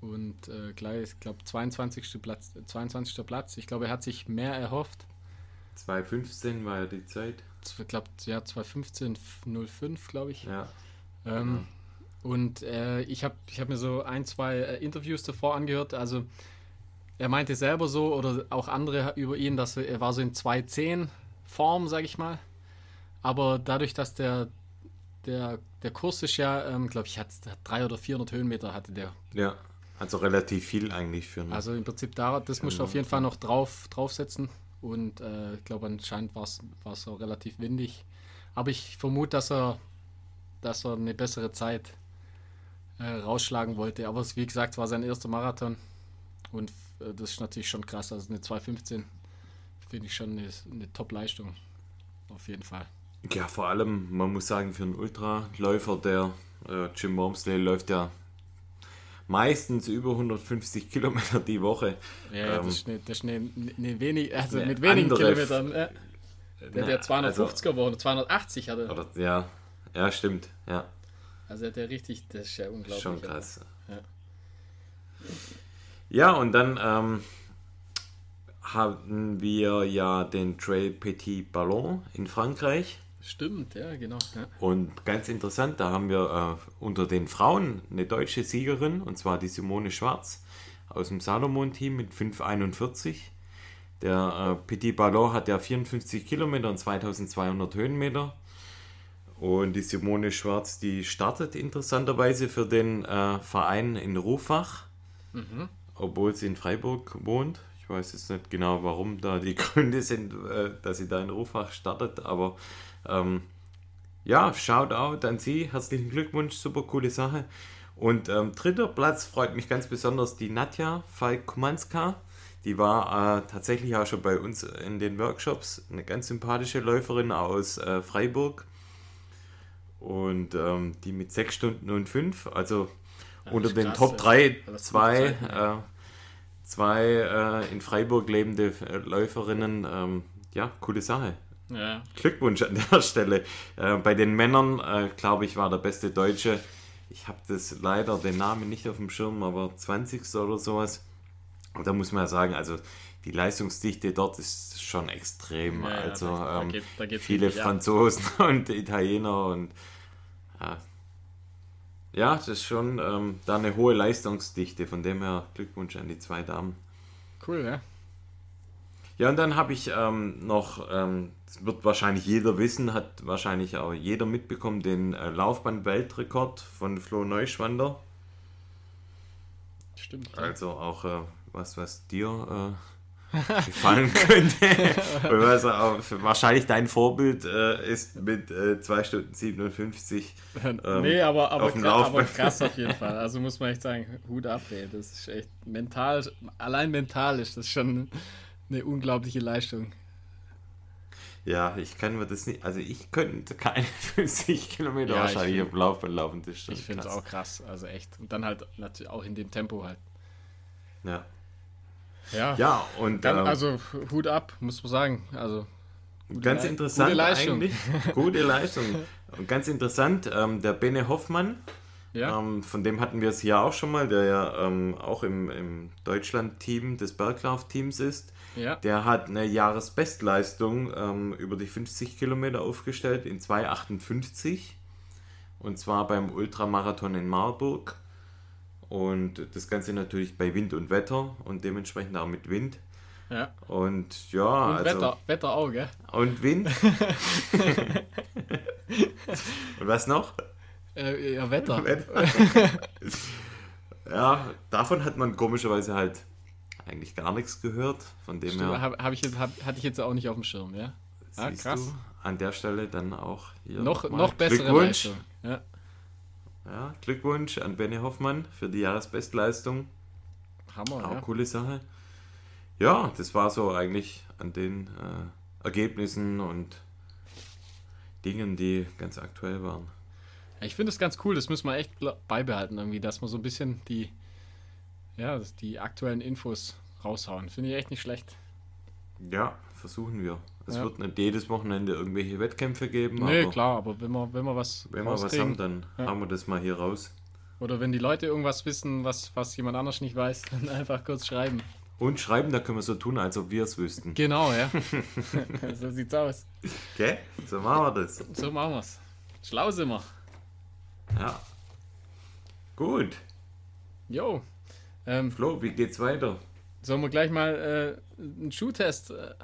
Und äh, gleich, ich glaube, 22. Platz, 22. Platz. Ich glaube, er hat sich mehr erhofft. 2,15 war ja die Zeit. Ich glaube, ja, 2,15, 05, glaube ich. Ja. Ähm, genau. Und äh, ich habe ich hab mir so ein, zwei äh, Interviews davor angehört. Also, er meinte selber so, oder auch andere über ihn, dass er, er war so in 2,10 Form, sage ich mal. Aber dadurch, dass der, der, der Kurs ist ja, ähm, glaube ich, hat, hat 300 oder 400 Höhenmeter hatte der. Ja, also relativ viel eigentlich für einen. Also im Prinzip, da, das musst du auf jeden Fall noch drauf, draufsetzen. Und äh, ich glaube, anscheinend war es auch relativ windig. Aber ich vermute, dass er, dass er eine bessere Zeit äh, rausschlagen wollte. Aber wie gesagt, es war sein erster Marathon. Und äh, das ist natürlich schon krass. Also eine 2,15 finde ich schon eine, eine Top-Leistung. Auf jeden Fall. Ja, vor allem, man muss sagen, für einen Ultraläufer, der äh, Jim Wormsley läuft ja meistens über 150 Kilometer die Woche. Ja, ähm, das ist eine, das ist eine, eine wenig, also mit wenigen Kilometern. Äh, der, der 250er also, war 280 hatte. Oder, ja, ja, stimmt, ja. Also der richtig, das ist ja unglaublich. Schon krass. Ja. Ja, und dann ähm, haben wir ja den Trail Petit Ballon in Frankreich. Stimmt, ja, genau. Ja. Und ganz interessant, da haben wir äh, unter den Frauen eine deutsche Siegerin, und zwar die Simone Schwarz aus dem Salomon-Team mit 5,41. Der äh, Petit Ballon hat ja 54 Kilometer und 2200 Höhenmeter. Und die Simone Schwarz, die startet interessanterweise für den äh, Verein in Rufach, mhm. obwohl sie in Freiburg wohnt. Ich weiß jetzt nicht genau, warum da die Gründe sind, äh, dass sie da in Rufach startet, aber ähm, ja, Shoutout an Sie, herzlichen Glückwunsch, super coole Sache. Und ähm, dritter Platz freut mich ganz besonders die Nadja Falk-Kumanska. Die war äh, tatsächlich auch schon bei uns in den Workshops. Eine ganz sympathische Läuferin aus äh, Freiburg. Und ähm, die mit 6 Stunden und 5, also ja, unter den krass, Top 3, zwei, äh, zwei äh, in Freiburg lebende Läuferinnen. Ähm, ja, coole Sache. Ja. Glückwunsch an der Stelle. Äh, bei den Männern, äh, glaube ich, war der beste Deutsche. Ich habe das leider den Namen nicht auf dem Schirm, aber 20. oder sowas. Und da muss man ja sagen, also die Leistungsdichte dort ist schon extrem. Ja, also da, ähm, da geht, da viele Franzosen ab. und Italiener und ja, ja das ist schon ähm, da eine hohe Leistungsdichte. Von dem her Glückwunsch an die zwei Damen. Cool, ja. Ja, und dann habe ich ähm, noch, ähm, das wird wahrscheinlich jeder wissen, hat wahrscheinlich auch jeder mitbekommen, den äh, Laufbahn-Weltrekord von Flo Neuschwander. Stimmt. Ja. Also auch äh, was, was dir äh, gefallen könnte. Was auch wahrscheinlich dein Vorbild äh, ist mit äh, 2 Stunden 57. Ähm, nee, aber, aber, krass, aber krass auf jeden Fall. Also muss man echt sagen, Hut ab, ey. Das ist echt mental, allein mental ist das schon eine unglaubliche Leistung. Ja, ich kann mir das nicht, also ich könnte keine 50 Kilometer ja, wahrscheinlich find, auf Laufbahn laufen. Das ich finde es auch krass, also echt. Und dann halt natürlich auch in dem Tempo halt. Ja. Ja, ja und dann, ähm, also Hut ab, muss man sagen. Also ganz Le interessant gute Leistung. eigentlich. Gute Leistung. Und ganz interessant, ähm, der Bene Hoffmann, ja. Ähm, von dem hatten wir es hier auch schon mal, der ja ähm, auch im, im Deutschland-Team des Berglauf-Teams ist. Ja. Der hat eine Jahresbestleistung ähm, über die 50 Kilometer aufgestellt in 2,58. Und zwar beim Ultramarathon in Marburg. Und das Ganze natürlich bei Wind und Wetter und dementsprechend auch mit Wind. Ja. Und ja, und also, Wetter, Wetter auch, gell? Und Wind. und was noch? Äh, ja, Wetter. Wetter. ja, davon hat man komischerweise halt eigentlich gar nichts gehört. Von dem Stimmt, her. Hab, hab ich jetzt, hab, hatte ich jetzt auch nicht auf dem Schirm, ja? Ah, krass. Du, an der Stelle dann auch hier. Noch, noch bessere Leistung. Ja. ja, Glückwunsch an Benny Hoffmann für die Jahresbestleistung. Hammer, auch ja. coole Sache. Ja, das war so eigentlich an den äh, Ergebnissen und Dingen, die ganz aktuell waren. Ich finde es ganz cool, das müssen wir echt beibehalten, irgendwie, dass wir so ein bisschen die, ja, die aktuellen Infos raushauen. Finde ich echt nicht schlecht. Ja, versuchen wir. Es ja. wird nicht jedes Wochenende irgendwelche Wettkämpfe geben. Nee, aber klar, aber wenn wir, wenn wir was Wenn wir was haben, dann ja. haben wir das mal hier raus. Oder wenn die Leute irgendwas wissen, was, was jemand anders nicht weiß, dann einfach kurz schreiben. Und schreiben, da können wir so tun, als ob wir es wüssten. Genau, ja. so sieht's aus. Okay, so machen wir das. So machen wir es. Schlau sind wir. Ja. Gut. Jo. Ähm, Flo, wie geht's weiter? Sollen wir gleich mal äh, einen Schuhtest äh,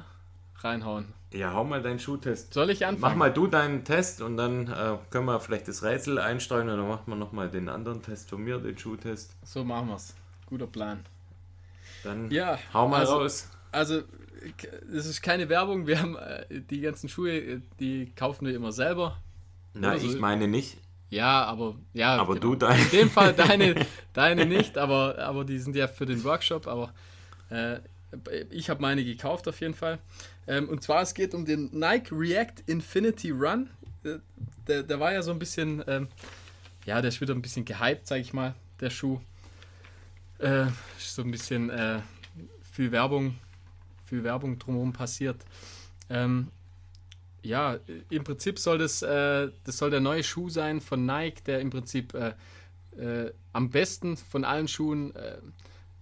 reinhauen? Ja, hau mal deinen Schuhtest. Soll ich anfangen? Mach mal du deinen Test und dann äh, können wir vielleicht das Rätsel einsteuern und dann machen wir nochmal den anderen Test von mir, den Schuhtest. So machen wir's. Guter Plan. Dann ja, hau mal also, raus. Also, es ist keine Werbung. Wir haben äh, die ganzen Schuhe, äh, die kaufen wir immer selber. Na, ich meine nicht. Ja, aber ja. Aber genau. du deine. In dem Fall deine, deine nicht, aber, aber die sind ja für den Workshop. Aber äh, ich habe meine gekauft auf jeden Fall. Ähm, und zwar es geht um den Nike React Infinity Run. Äh, der, der war ja so ein bisschen, ähm, ja, der ist wieder ein bisschen gehypt, sag ich mal, der Schuh. Äh, so ein bisschen äh, viel Werbung, viel Werbung drumherum passiert. Ähm, ja, im Prinzip soll das, äh, das soll der neue Schuh sein von Nike, der im Prinzip äh, äh, am besten von allen Schuhen äh,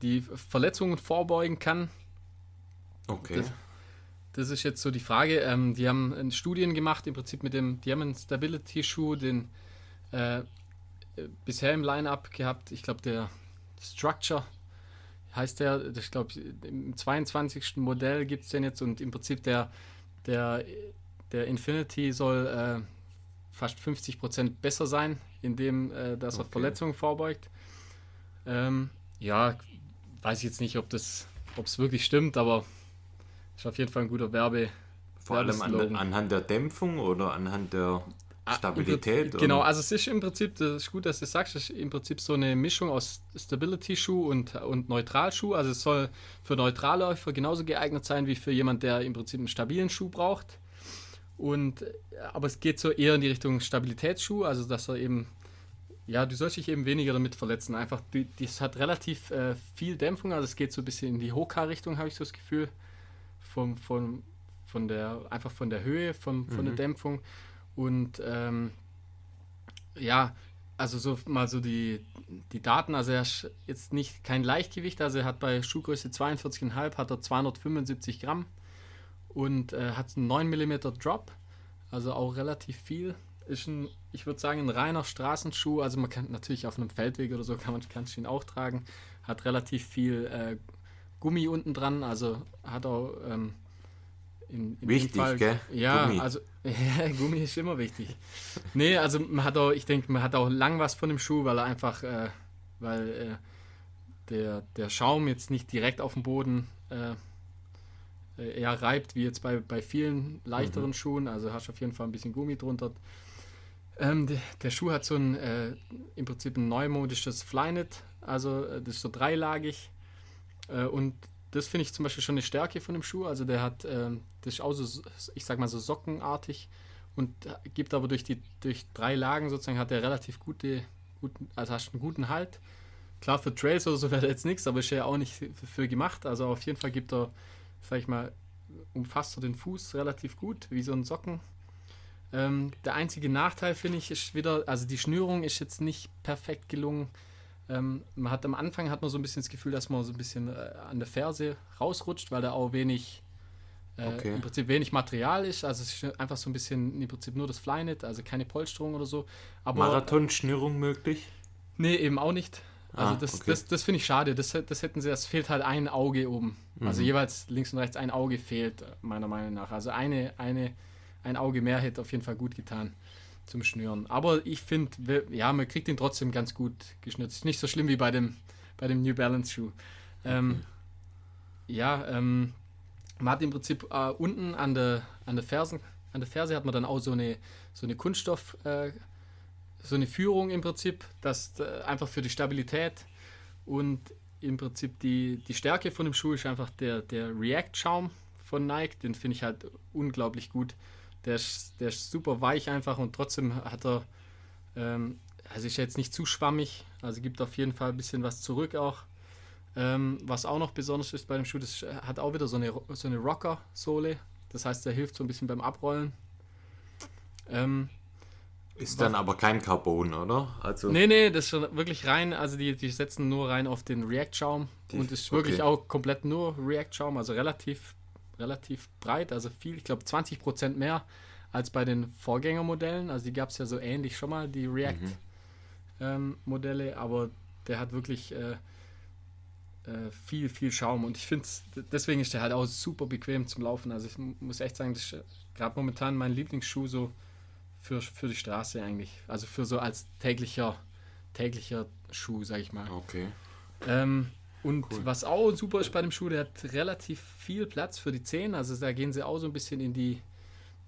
die Verletzungen vorbeugen kann. Okay. Das, das ist jetzt so die Frage. Ähm, die haben Studien gemacht, im Prinzip mit dem, die haben einen Stability-Schuh, den äh, bisher im Line-Up gehabt. Ich glaube, der Structure heißt der, ich glaube, im 22. Modell gibt es den jetzt und im Prinzip der, der, der Infinity soll äh, fast 50% besser sein, indem äh, dass okay. er Verletzungen vorbeugt. Ähm, ja, weiß ich jetzt nicht, ob das, ob es wirklich stimmt, aber ist auf jeden Fall ein guter Werbe. Vor allem an, anhand der Dämpfung oder anhand der ah, Stabilität? Ah, genau, also es ist im Prinzip, das ist gut, dass du sagst, es ist im Prinzip so eine Mischung aus Stability-Schuh und, und Neutralschuh. Also es soll für Neutralläufer genauso geeignet sein wie für jemand, der im Prinzip einen stabilen Schuh braucht. Und, aber es geht so eher in die Richtung Stabilitätsschuh, also dass er eben, ja, du sollst dich eben weniger damit verletzen. Einfach, das hat relativ äh, viel Dämpfung, also es geht so ein bisschen in die Hoka-Richtung, habe ich so das Gefühl vom, vom, von der, einfach von der Höhe vom, von mhm. der Dämpfung. Und ähm, ja, also so mal so die, die Daten, also er ist jetzt nicht kein Leichtgewicht, also er hat bei Schuhgröße 42,5 hat er 275 Gramm und äh, hat einen 9 mm Drop, also auch relativ viel. Ist ein, ich würde sagen, ein reiner Straßenschuh, also man kann natürlich auf einem Feldweg oder so kann man kannst ihn auch tragen. Hat relativ viel äh, Gummi unten dran, also hat auch ähm, in, in wichtig, Fall, gell? Ja, Gummi. also ja, Gummi ist immer wichtig. nee, also man hat auch, ich denke, man hat auch lang was von dem Schuh, weil er einfach, äh, weil äh, der, der Schaum jetzt nicht direkt auf dem Boden äh, eher reibt, wie jetzt bei, bei vielen leichteren mhm. Schuhen. Also hast du auf jeden Fall ein bisschen Gummi drunter. Ähm, der, der, Schuh hat so ein äh, im Prinzip ein neumodisches Flyknit, also äh, das ist so dreilagig äh, und das finde ich zum Beispiel schon eine Stärke von dem Schuh. Also der hat, äh, das ist auch so, ich sag mal so sockenartig und gibt aber durch die durch drei Lagen sozusagen hat er relativ gute, guten, also hast einen guten Halt. Klar, für Trails oder so wäre jetzt nichts, aber ist ja auch nicht für gemacht. Also auf jeden Fall gibt er, sag ich mal, umfasst er den Fuß relativ gut, wie so ein Socken. Ähm, der einzige Nachteil, finde ich, ist wieder, also die Schnürung ist jetzt nicht perfekt gelungen. Ähm, man hat am Anfang hat man so ein bisschen das Gefühl, dass man so ein bisschen äh, an der Ferse rausrutscht, weil da auch wenig äh, okay. im Prinzip wenig Material ist. Also es ist einfach so ein bisschen im Prinzip nur das Flynet, also keine Polsterung oder so. Marathon-Schnürung möglich? Nee, eben auch nicht. Also ah, das, okay. das, das finde ich schade. Das, das hätten sie, es fehlt halt ein Auge oben. Mhm. Also jeweils links und rechts ein Auge fehlt, meiner Meinung nach. Also eine, eine, ein Auge mehr hätte auf jeden Fall gut getan zum Schnüren. Aber ich finde, ja, man kriegt ihn trotzdem ganz gut geschnitzt. Nicht so schlimm wie bei dem, bei dem New Balance Schuh. Ähm, okay. Ja, ähm, man hat im Prinzip äh, unten an der, an der Fersen, an der Ferse hat man dann auch so eine, so eine Kunststoff, äh, so eine Führung im Prinzip, das äh, einfach für die Stabilität und im Prinzip die, die Stärke von dem Schuh ist einfach der, der React-Schaum von Nike, den finde ich halt unglaublich gut. Der ist, der ist super weich einfach und trotzdem hat er, ähm, also ist jetzt nicht zu schwammig, also gibt auf jeden Fall ein bisschen was zurück auch. Ähm, was auch noch besonders ist bei dem Schuh, das hat auch wieder so eine, so eine Rocker-Sohle. Das heißt, der hilft so ein bisschen beim Abrollen. Ähm, ist dann aber kein Carbon, oder? Also nee, nee, das ist schon wirklich rein. Also die, die setzen nur rein auf den React-Schaum und ist okay. wirklich auch komplett nur React-Schaum, also relativ relativ breit, also viel, ich glaube 20 Prozent mehr als bei den Vorgängermodellen. Also die gab es ja so ähnlich schon mal, die React-Modelle, mhm. ähm, aber der hat wirklich äh, äh, viel, viel Schaum und ich finde deswegen ist der halt auch super bequem zum Laufen. Also ich muss echt sagen, das ist gerade momentan mein Lieblingsschuh so für, für die Straße eigentlich. Also für so als täglicher, täglicher Schuh, sag ich mal. Okay. Ähm, und cool. was auch super ist bei dem Schuh, der hat relativ viel Platz für die Zehen. Also da gehen sie auch so ein bisschen in die,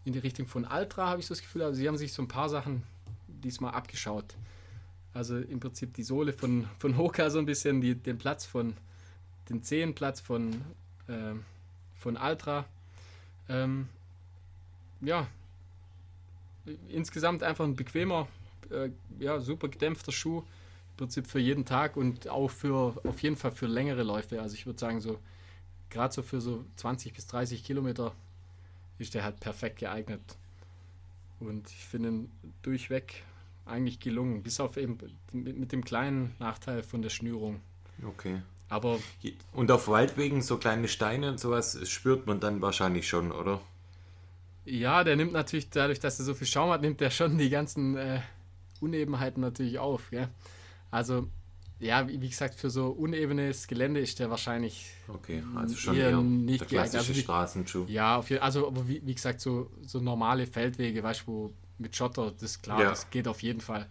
in die Richtung von Ultra, habe ich so das Gefühl. Also sie haben sich so ein paar Sachen diesmal abgeschaut. Also im Prinzip die Sohle von, von Hoka so ein bisschen, die, den Platz von, den Zehenplatz von, äh, von Ultra. Ähm, ja, insgesamt einfach ein bequemer, äh, ja, super gedämpfter Schuh im Prinzip für jeden Tag und auch für auf jeden Fall für längere Läufe. Also ich würde sagen, so gerade so für so 20 bis 30 Kilometer ist der halt perfekt geeignet. Und ich finde ihn durchweg eigentlich gelungen, bis auf eben mit, mit dem kleinen Nachteil von der Schnürung. Okay. Aber und auf Waldwegen so kleine Steine und sowas spürt man dann wahrscheinlich schon, oder? Ja, der nimmt natürlich, dadurch, dass er so viel Schaum hat, nimmt er schon die ganzen äh, Unebenheiten natürlich auf. Gell? Also, ja, wie, wie, gesagt, für so unebenes Gelände ist der wahrscheinlich okay, also schon eher, eher nicht geeignet. Also Straßenschuh. Ja, auf, also aber wie, wie, gesagt, so, so normale Feldwege, weißt du, wo mit Schotter, das ist klar, ja. das geht auf jeden Fall.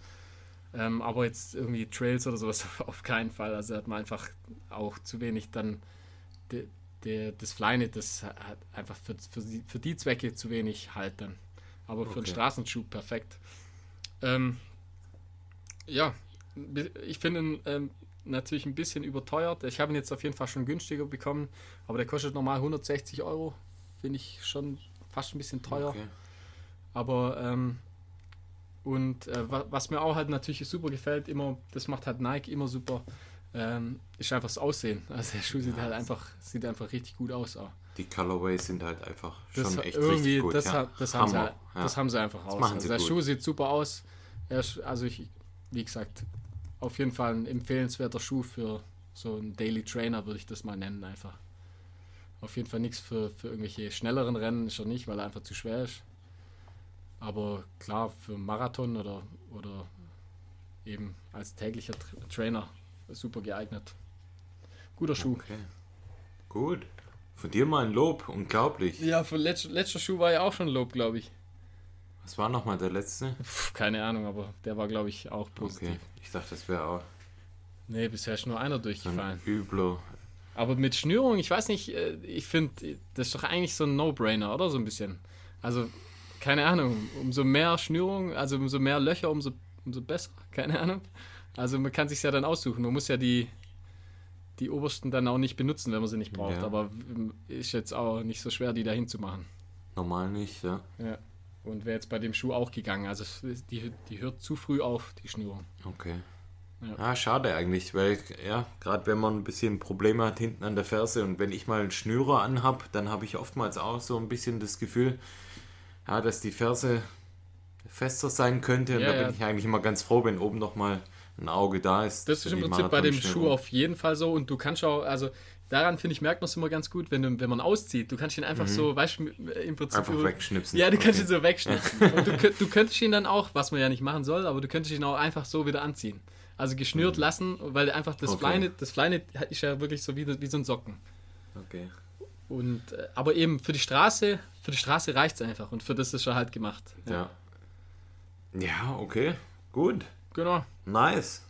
Ähm, aber jetzt irgendwie Trails oder sowas auf keinen Fall. Also hat man einfach auch zu wenig dann de, de, das Flyknit, das hat einfach für, für, die, für die Zwecke zu wenig Halt dann. Aber für okay. einen Straßenschuh perfekt. Ähm, ja, ich finde ihn ähm, natürlich ein bisschen überteuert. Ich habe ihn jetzt auf jeden Fall schon günstiger bekommen, aber der kostet normal 160 Euro. Finde ich schon fast ein bisschen teuer. Okay. Aber ähm, und äh, was mir auch halt natürlich super gefällt, immer, das macht halt Nike immer super, ähm, ist einfach das Aussehen. Also der Schuh sieht halt einfach, sieht einfach richtig gut aus. Auch. Die Colorways sind halt einfach das schon echt irgendwie, richtig gut. Das, ja. das, haben, sie, halt, ja. das haben sie einfach das aus. Also der gut. Schuh sieht super aus. also ich, wie gesagt, auf jeden Fall ein empfehlenswerter Schuh für so einen Daily Trainer, würde ich das mal nennen einfach. Auf jeden Fall nichts für, für irgendwelche schnelleren Rennen ist er nicht, weil er einfach zu schwer ist. Aber klar, für Marathon oder, oder eben als täglicher Tra Trainer super geeignet. Guter Schuh. Okay. Gut. Von dir mal ein Lob, unglaublich. Ja, für letzt, letzter Schuh war ja auch schon Lob, glaube ich. Was war nochmal der letzte? Puh, keine Ahnung, aber der war, glaube ich, auch positiv. Okay. Ich dachte, das wäre auch. Nee, bisher ist nur einer durchgefallen. Ein Übler. Aber mit Schnürung, ich weiß nicht, äh, ich finde, das ist doch eigentlich so ein No-Brainer, oder? So ein bisschen. Also, keine Ahnung, umso mehr Schnürung, also umso mehr Löcher, umso, umso besser, keine Ahnung. Also man kann sich ja dann aussuchen. Man muss ja die, die obersten dann auch nicht benutzen, wenn man sie nicht braucht. Ja. Aber ist jetzt auch nicht so schwer, die dahin zu machen. Normal nicht, ja. Ja. Und wäre jetzt bei dem Schuh auch gegangen. Also die, die hört zu früh auf, die Schnürung. Okay. Ja. Ah, schade eigentlich, weil ja, gerade wenn man ein bisschen Probleme hat hinten an der Ferse und wenn ich mal einen Schnürer anhab, dann habe ich oftmals auch so ein bisschen das Gefühl, ja, dass die Ferse fester sein könnte. Und ja, da bin ja. ich eigentlich immer ganz froh, wenn oben noch mal ein Auge da ist. Das ist im Prinzip bei dem Schuh auf jeden Fall so. Und du kannst auch, also daran finde ich, merkt man es immer ganz gut, wenn, du, wenn man auszieht. Du kannst ihn einfach mhm. so, weißt du, im Prinzip. Einfach wegschnipsen. Ja, du okay. kannst ihn so wegschnipsen. und du, du könntest ihn dann auch, was man ja nicht machen soll, aber du könntest ihn auch einfach so wieder anziehen. Also geschnürt mhm. lassen, weil einfach das okay. Flynet, das Flynet ist ja wirklich so wie, wie so ein Socken. Okay. Und, äh, aber eben für die Straße, für die Straße reicht es einfach und für das ist er halt gemacht. Ja. Ja, okay. Gut. Genau. Nice.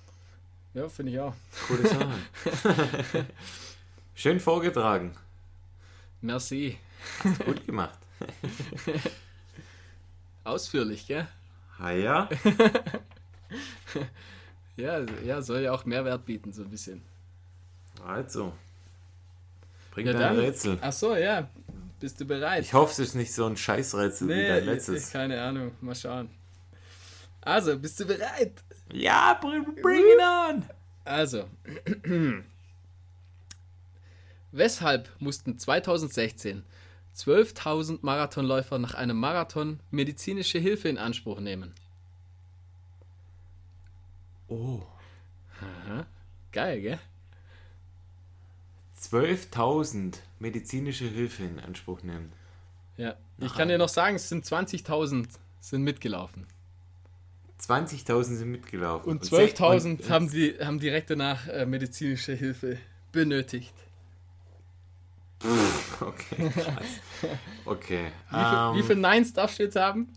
Ja, finde ich auch. Coole Sache. Schön vorgetragen. Merci. Hast gut gemacht. Ausführlich, gell? Ah ja. ja, ja, soll ja auch Mehrwert bieten, so ein bisschen. Also. Bring ja, dein Rätsel. Ach so, ja. Bist du bereit? Ich hoffe, es ist nicht so ein Scheißrätsel nee, wie dein letztes. Keine Ahnung. Mal schauen. Also, bist du bereit? Ja, bring, bring it on! Also. Weshalb mussten 2016 12.000 Marathonläufer nach einem Marathon medizinische Hilfe in Anspruch nehmen? Oh. Aha. Geil, gell? 12.000 medizinische Hilfe in Anspruch nehmen. Ja, ich kann dir noch sagen, es sind 20.000 sind mitgelaufen. 20.000 sind mitgelaufen. Und 12.000 haben, die, haben direkt danach äh, medizinische Hilfe benötigt. okay, Okay. Wie, viel, um, wie ähm, viele Nines darfst du jetzt haben?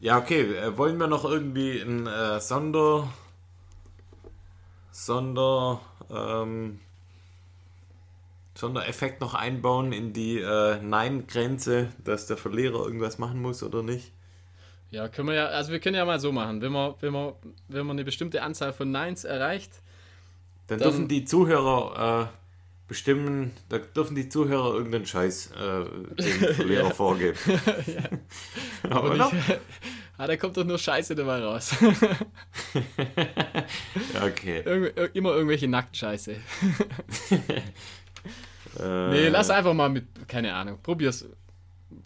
Ja, okay. Äh, wollen wir noch irgendwie ein äh, Sonder. Sonder. Ähm, Sondereffekt noch einbauen in die äh, Nein-Grenze, dass der Verlierer irgendwas machen muss oder nicht? Ja, können wir ja, also wir können ja mal so machen, wenn man, wenn man, wenn man eine bestimmte Anzahl von Neins erreicht. Dann, dann dürfen die Zuhörer äh, bestimmen, da dürfen die Zuhörer irgendeinen Scheiß äh, dem Verlierer vorgeben. ja. Aber nicht, ah, da kommt doch nur Scheiße dabei raus. okay. Irg immer irgendwelche Nacktscheiße. Äh, nee, lass einfach mal mit, keine Ahnung, probier's.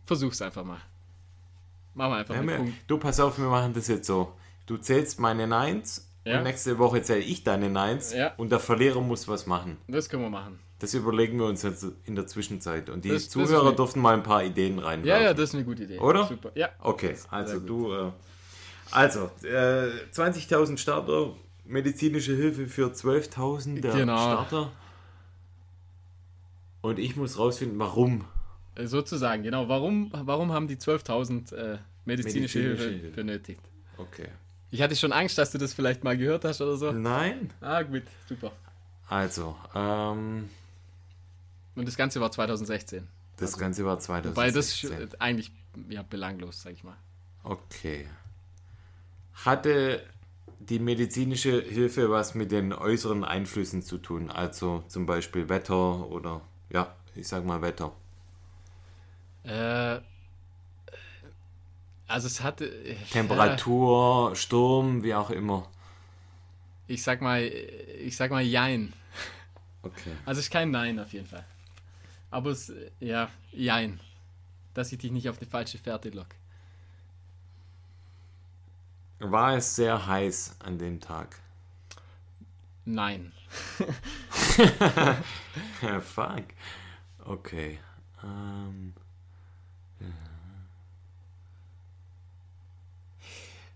Versuch's einfach mal. Machen wir einfach ja, mit Du, pass auf, wir machen das jetzt so. du zählst meine Neins ja. und nächste Woche zähle ich deine Neins ja. und der Verlierer muss was machen. Das können wir machen. Das überlegen wir uns jetzt in der Zwischenzeit. Und die das, Zuhörer das durften mal ein paar Ideen rein. Ja, ja, das ist eine gute Idee. Oder? Super. Ja. Okay, also du. Äh, also, äh, 20.000 Starter, medizinische Hilfe für 12.000 genau. Starter. Und ich muss rausfinden, warum. Sozusagen, genau. Warum, warum haben die 12.000 äh, medizinische, medizinische Hilfe, Hilfe benötigt? Okay. Ich hatte schon Angst, dass du das vielleicht mal gehört hast oder so. Nein. Ah, gut, super. Also, ähm. Und das Ganze war 2016. Das also, Ganze war 2016. Weil das ist eigentlich ja, belanglos, sag ich mal. Okay. Hatte die medizinische Hilfe was mit den äußeren Einflüssen zu tun? Also zum Beispiel Wetter oder, ja, ich sag mal Wetter. Äh, also es hatte... Temperatur, äh, Sturm, wie auch immer. Ich sag mal, ich sag mal Jein. Okay. Also es ist kein Nein auf jeden Fall. Aber es, ja, Jein. Dass ich dich nicht auf die falsche Fährte lock. War es sehr heiß an dem Tag? Nein. fuck. Okay. Ähm, ja.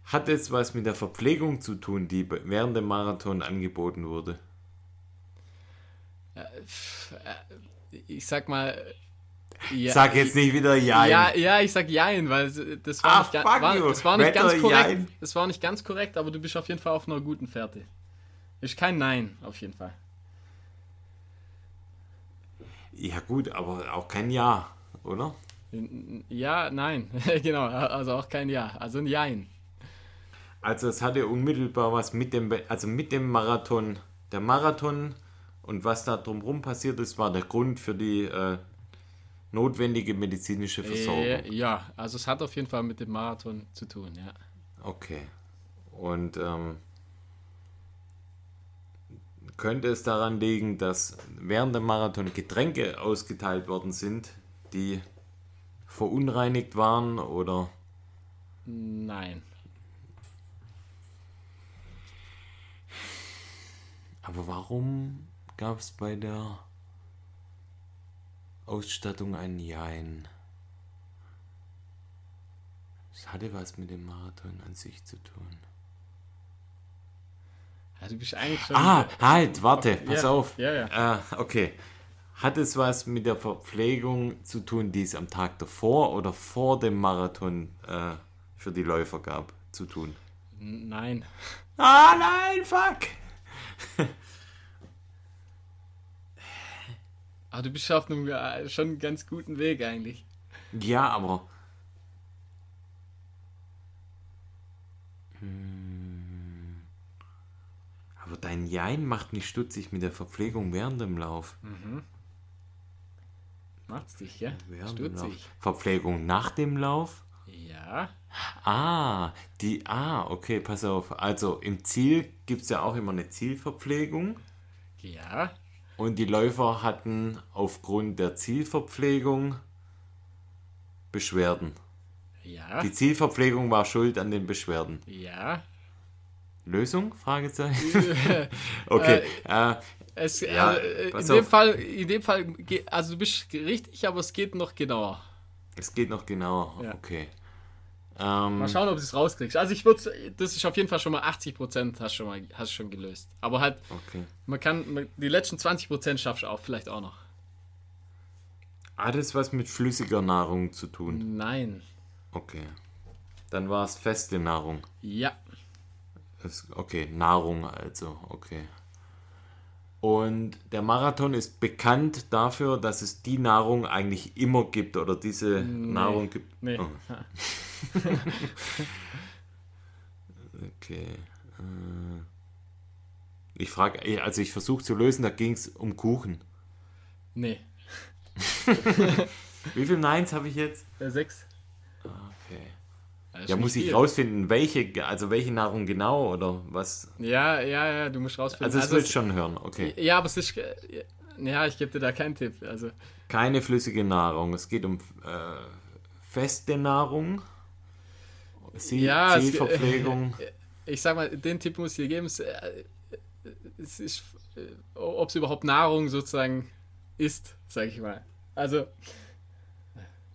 Hat es was mit der Verpflegung zu tun, die während dem Marathon angeboten wurde? Äh, ich sag mal. Ja, sag jetzt nicht wieder Jein. Ja, ja, ich sag Jein, weil das war, ah, nicht, war, das war nicht ganz korrekt. Das war nicht ganz korrekt, aber du bist auf jeden Fall auf einer guten Fährte. Ist kein Nein, auf jeden Fall. Ja, gut, aber auch kein Ja, oder? Ja, nein, genau, also auch kein Ja, also ein Jein. Also es hatte unmittelbar was mit dem, also mit dem Marathon. Der Marathon und was da drumherum passiert ist, war der Grund für die äh, notwendige medizinische Versorgung. Äh, ja, also es hat auf jeden Fall mit dem Marathon zu tun, ja. Okay. Und ähm, könnte es daran liegen, dass während dem Marathon Getränke ausgeteilt worden sind, die verunreinigt waren oder? Nein. Aber warum gab es bei der Ausstattung ein Jein? Es hatte was mit dem Marathon an sich zu tun. Ja, du bist eigentlich schon. Ah, halt, warte, pass ja, auf. Ja, ja. Äh, okay. Hat es was mit der Verpflegung zu tun, die es am Tag davor oder vor dem Marathon äh, für die Läufer gab, zu tun? Nein. Ah, nein, fuck! Aber du bist auf einem äh, schon ganz guten Weg eigentlich. Ja, aber. Hm. Aber dein Jein macht mich stutzig mit der Verpflegung während dem Lauf. Mhm. Macht's dich, ja? Stutzig. Verpflegung nach dem Lauf? Ja. Ah, die. Ah, okay, pass auf. Also im Ziel gibt es ja auch immer eine Zielverpflegung. Ja. Und die Läufer hatten aufgrund der Zielverpflegung Beschwerden. Ja. Die Zielverpflegung war schuld an den Beschwerden. Ja. Lösung? Fragezeichen. okay. Äh, es, ja, äh, in, dem Fall, in dem Fall, also du bist richtig, aber es geht noch genauer. Es geht noch genauer, ja. okay. Ähm, mal schauen, ob du es rauskriegst. Also ich würde, das ist auf jeden Fall schon mal 80 Prozent hast schon mal, hast schon gelöst. Aber halt, okay. man kann, die letzten 20 Prozent schaffst du auch vielleicht auch noch. Hat es was mit flüssiger Nahrung zu tun? Nein. Okay. Dann war es feste Nahrung. Ja. Das, okay, Nahrung also, okay. Und der Marathon ist bekannt dafür, dass es die Nahrung eigentlich immer gibt oder diese nee. Nahrung gibt. Nee. Oh. okay. Äh. Ich frage, also ich versuche zu lösen, da ging es um Kuchen. Nee. Wie viele Neins habe ich jetzt? Ja, sechs. Ja, muss ich viel. rausfinden, welche, also welche Nahrung genau oder was? Ja, ja, ja, du musst rausfinden. Also, das also willst schon hören, okay. Ja, aber es ist, ja, ich gebe dir da keinen Tipp. Also. Keine flüssige Nahrung, es geht um äh, feste Nahrung, Ziel, ja, Zielverpflegung. Es, ich sag mal, den Tipp muss ich dir geben. Es, äh, es ist, äh, ob es überhaupt Nahrung sozusagen ist, sag ich mal. Also,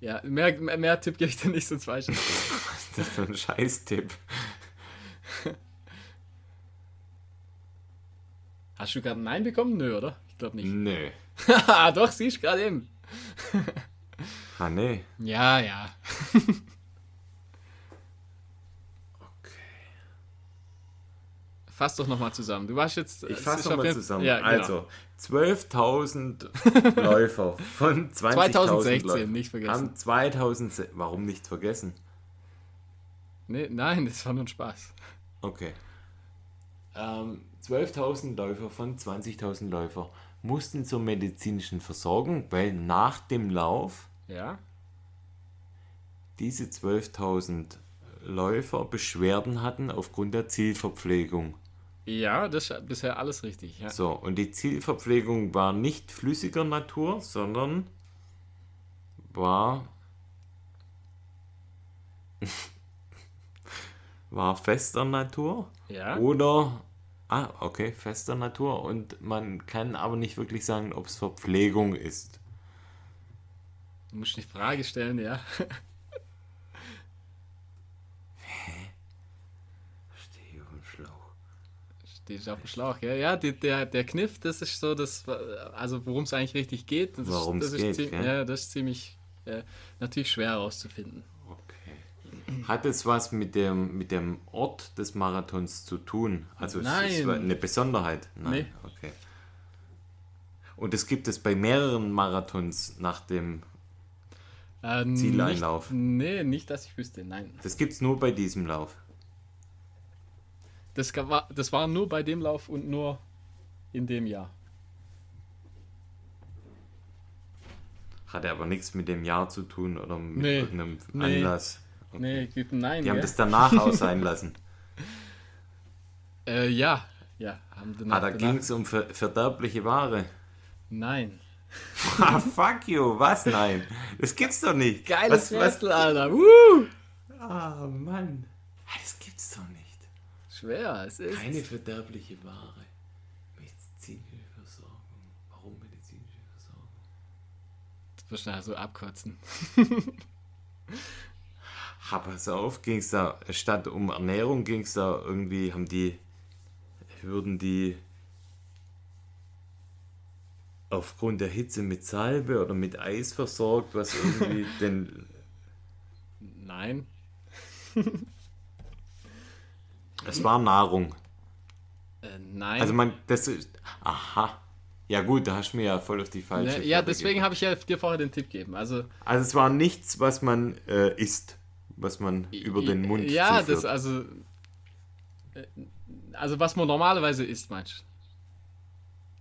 ja, mehr, mehr, mehr Tipp gebe ich dir nicht, sonst weiß ich Was ist das für ein Scheiß-Tipp? Hast du gerade ein Nein bekommen? Nö, oder? Ich glaube nicht. Nö. Doch, siehst du gerade eben. ah, nee. Ja, ja. Fass doch nochmal zusammen. Du warst jetzt. Ich fasse nochmal zusammen. Ja, genau. Also, 12.000 Läufer von 20.000 2016, Läufer nicht vergessen. Haben 2000. Warum nicht vergessen? Nee, nein, das war nur ein Spaß. Okay. Ähm, 12.000 Läufer von 20.000 Läufer mussten zur medizinischen Versorgung, weil nach dem Lauf ja. diese 12.000 Läufer Beschwerden hatten aufgrund der Zielverpflegung. Ja, das ist bisher alles richtig. Ja. So, und die Zielverpflegung war nicht flüssiger Natur, sondern war, war fester Natur. Ja. Oder, ah, okay, fester Natur. Und man kann aber nicht wirklich sagen, ob es Verpflegung ist. Du musst die Frage stellen, ja. Die ist auf dem Schlauch, ja. Ja, die, der, der Kniff, das ist so, das, also worum es eigentlich richtig geht. Worum es geht, ziemlich, ja. das ist ziemlich äh, natürlich schwer herauszufinden. Okay. Hat es was mit dem, mit dem Ort des Marathons zu tun? Also Nein. es ist eine Besonderheit? Nein. Nee. Okay. Und es gibt es bei mehreren Marathons nach dem äh, Zieleinlauf? Nicht, nee, nicht, dass ich wüsste, nein. Das gibt es nur bei diesem Lauf? Das war, das war nur bei dem Lauf und nur in dem Jahr. Hatte aber nichts mit dem Jahr zu tun oder mit nee, irgendeinem nee, Anlass. Okay. Nee, Nein. Die haben ja. das danach auch sein lassen. Äh, ja, ja. Haben danach, ah, da ging es um ver verderbliche Ware. Nein. ah, fuck you, was nein? Das gibt's doch nicht. Geiles Wrestle, Alter. Woo! Ah, Mann. Ah, das gibt's doch nicht. Schwer, es ist. Keine verderbliche Ware. Medizinische Versorgung. Warum medizinische Versorgung? Das wird schnell so abkotzen. Ha, pass auf, ging es da, statt um Ernährung ging es da irgendwie, haben die, würden die aufgrund der Hitze mit Salbe oder mit Eis versorgt, was irgendwie den. Nein. Es war Nahrung. Äh, nein. Also man, das ist. Aha. Ja gut, da hast du mir ja voll auf die falsche. Ne, ja, deswegen habe ich ja dir vorher den Tipp gegeben. Also, also es war nichts, was man äh, isst, was man über den Mund Ja, zuführt. das also. Äh, also was man normalerweise isst, meinst du?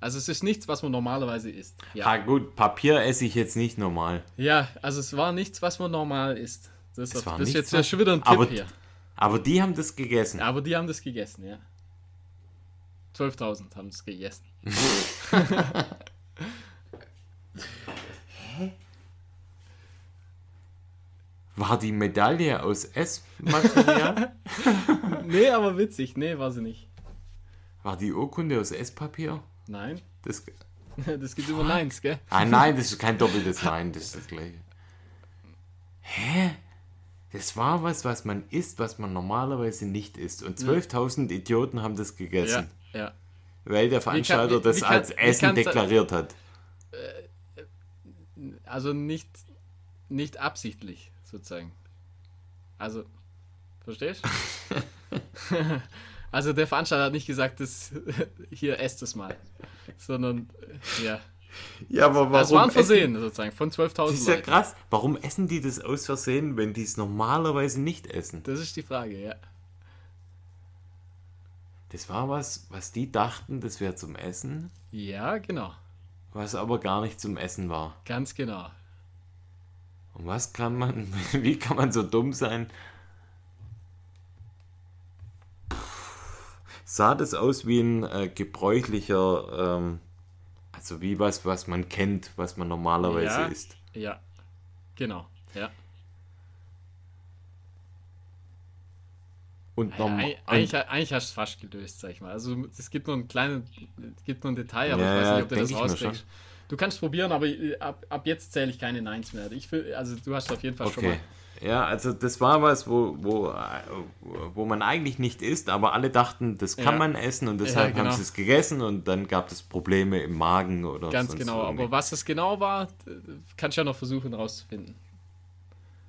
Also es ist nichts, was man normalerweise isst. Ja. Ah, gut, Papier esse ich jetzt nicht normal. Ja, also es war nichts, was man normal isst. Das, das, das ist jetzt ja schon wieder ein Tipp aber, hier. Aber die haben das gegessen. Aber die haben das gegessen, ja. 12.000 haben es gegessen. Hä? War die Medaille aus Essmaterial? nee, aber witzig. Nee, war sie nicht. War die Urkunde aus Esspapier? Nein. Das, das gibt immer Neins, gell? Ah, nein, das ist kein doppeltes Nein, das ist das gleiche. Hä? Das war was, was man isst, was man normalerweise nicht isst. Und 12.000 ja. Idioten haben das gegessen. Ja, ja. Weil der Veranstalter kann, wie, wie, das als Essen deklariert hat. Äh, also nicht, nicht absichtlich, sozusagen. Also, verstehst du? also der Veranstalter hat nicht gesagt, das, hier esst es mal. Sondern, ja. Ja, aber warum? Das war ein Versehen sozusagen von 12.000 Das ist ja krass. Warum essen die das aus Versehen, wenn die es normalerweise nicht essen? Das ist die Frage, ja. Das war was, was die dachten, das wäre zum Essen. Ja, genau. Was aber gar nicht zum Essen war. Ganz genau. Und was kann man, wie kann man so dumm sein? Sah das aus wie ein äh, gebräuchlicher ähm, also wie was, was man kennt, was man normalerweise ja, isst. Ja, genau, ja. Und ja, eigentlich, eigentlich, eigentlich hast du es fast gelöst, sag ich mal. Also es gibt nur ein kleines, es gibt nur ein Detail, aber ja, ich weiß nicht, ob du das rauskriegst. Du kannst probieren, aber äh, ab, ab jetzt zähle ich keine Neins mehr. Ich will, also du hast auf jeden Fall okay. schon mal. Ja, also das war was, wo, wo, wo man eigentlich nicht isst, aber alle dachten, das kann ja. man essen und deshalb ja, genau. haben sie es gegessen und dann gab es Probleme im Magen oder Ganz genau, irgendwie. aber was es genau war, kannst du ja noch versuchen rauszufinden.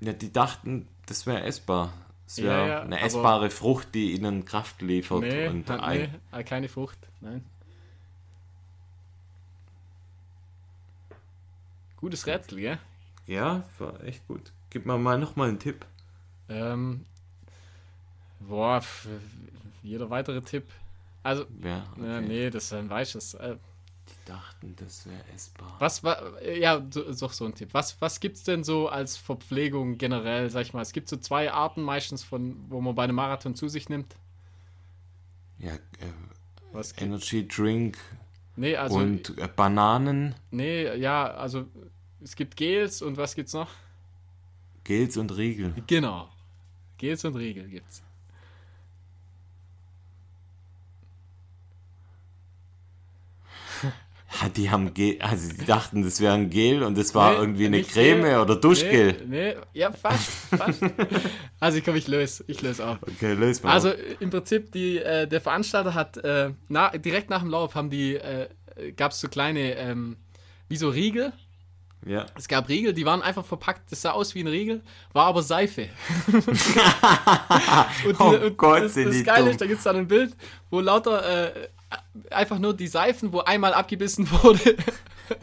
Ja, die dachten, das wäre essbar. Es wäre ja, ja, eine essbare Frucht, die ihnen Kraft liefert. Nee, und nee, keine Frucht, nein. Gutes Rätsel, gell? Ja, war echt gut. Gib mir mal nochmal einen Tipp. Ähm, boah, jeder weitere Tipp. Also, ja, okay. nee, das dann weiß ich äh, Die dachten, das wäre essbar. Was war, ja, doch so ein Tipp. Was, was gibt es denn so als Verpflegung generell, sag ich mal? Es gibt so zwei Arten meistens, von, wo man bei einem Marathon zu sich nimmt. Ja, äh, was Energy Drink nee, also, und äh, Bananen. Nee, ja, also es gibt Gels und was gibt's noch? Gels und Riegel. Genau. Gels und Riegel gibt's. Die haben Gel, also die dachten, das wäre ein Gel und das war nee, irgendwie eine Creme Gel. oder Duschgel. Nee, nee, ja, fast, fast. also komm, ich löse, ich löse auf. Okay, löse mal. Also im Prinzip, die, äh, der Veranstalter hat, äh, na, direkt nach dem Lauf haben die, äh, gab es so kleine, ähm, wie so Riegel, ja. Es gab Riegel, die waren einfach verpackt, das sah aus wie ein Riegel, war aber Seife. und oh und Gott, das, das Geile ist, da gibt es dann ein Bild, wo lauter äh, einfach nur die Seifen, wo einmal abgebissen wurde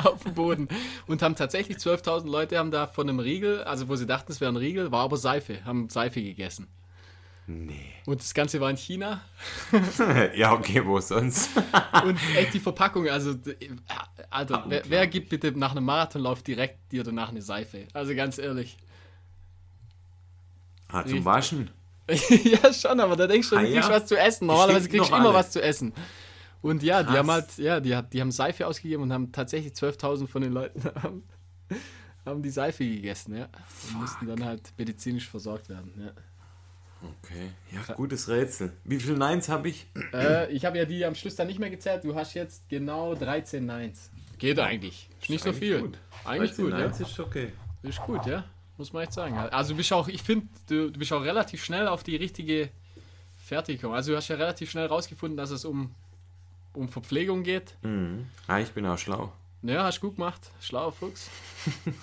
auf dem Boden. Und haben tatsächlich 12.000 Leute haben da von einem Riegel, also wo sie dachten, es wäre ein Riegel, war aber Seife, haben Seife gegessen. Nee. Und das Ganze war in China. ja, okay, wo sonst? und echt die Verpackung, also, Alter, wer, wer, gibt bitte nach einem Marathonlauf direkt dir danach eine Seife? Also ganz ehrlich. Ah, zum Waschen? ja, schon, aber da denkst du, du ah, kriegst ja? was zu essen. Normalerweise kriegst du immer alle. was zu essen. Und ja, Krass. die haben halt, ja, die, die haben Seife ausgegeben und haben tatsächlich 12.000 von den Leuten haben, haben die Seife gegessen, ja. Und mussten dann halt medizinisch versorgt werden, ja. Okay, ja, gutes Rätsel. Wie viele Nines habe ich? Äh, ich habe ja die am Schluss dann nicht mehr gezählt. Du hast jetzt genau 13 Nines. Geht eigentlich. Ist nicht so viel. Gut. Eigentlich gut, Nines ja. ist okay. Ist gut, ja. Muss man echt sagen. Also du bist auch, ich finde, du, du bist auch relativ schnell auf die richtige Fertig gekommen. Also du hast ja relativ schnell rausgefunden, dass es um, um Verpflegung geht. Mhm. Ah, ich bin auch schlau. Ja, hast gut gemacht. Schlauer Fuchs.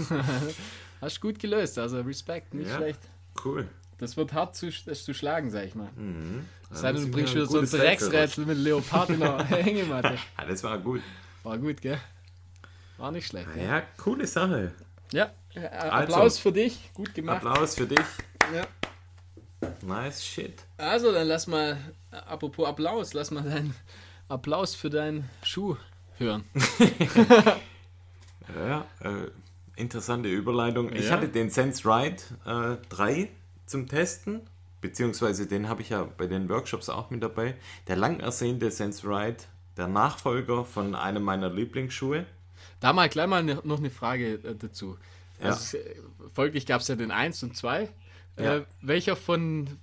hast gut gelöst. Also Respekt, nicht ja, schlecht. Cool. Das wird hart zu, zu schlagen, sag ich mal. Mhm. Sei denn, du bringst wieder so ein Drecksrätsel mit Leopard in der Hängematte. ja, das war gut. War gut, gell? War nicht schlecht. Ja, ja coole Sache. Ja, äh, Applaus also, für dich. Gut gemacht. Applaus für dich. Ja. Nice shit. Also, dann lass mal, apropos Applaus, lass mal deinen Applaus für deinen Schuh hören. ja, äh, interessante Überleitung. Ich hatte den Sense Ride äh, 3 zum Testen, beziehungsweise den habe ich ja bei den Workshops auch mit dabei. Der lang ersehnte Sense Ride, der Nachfolger von einem meiner Lieblingsschuhe. Da mal gleich mal ne, noch eine Frage äh, dazu. Ja. Also, folglich gab es ja den 1 und 2. Äh, ja. Äh, welcher von,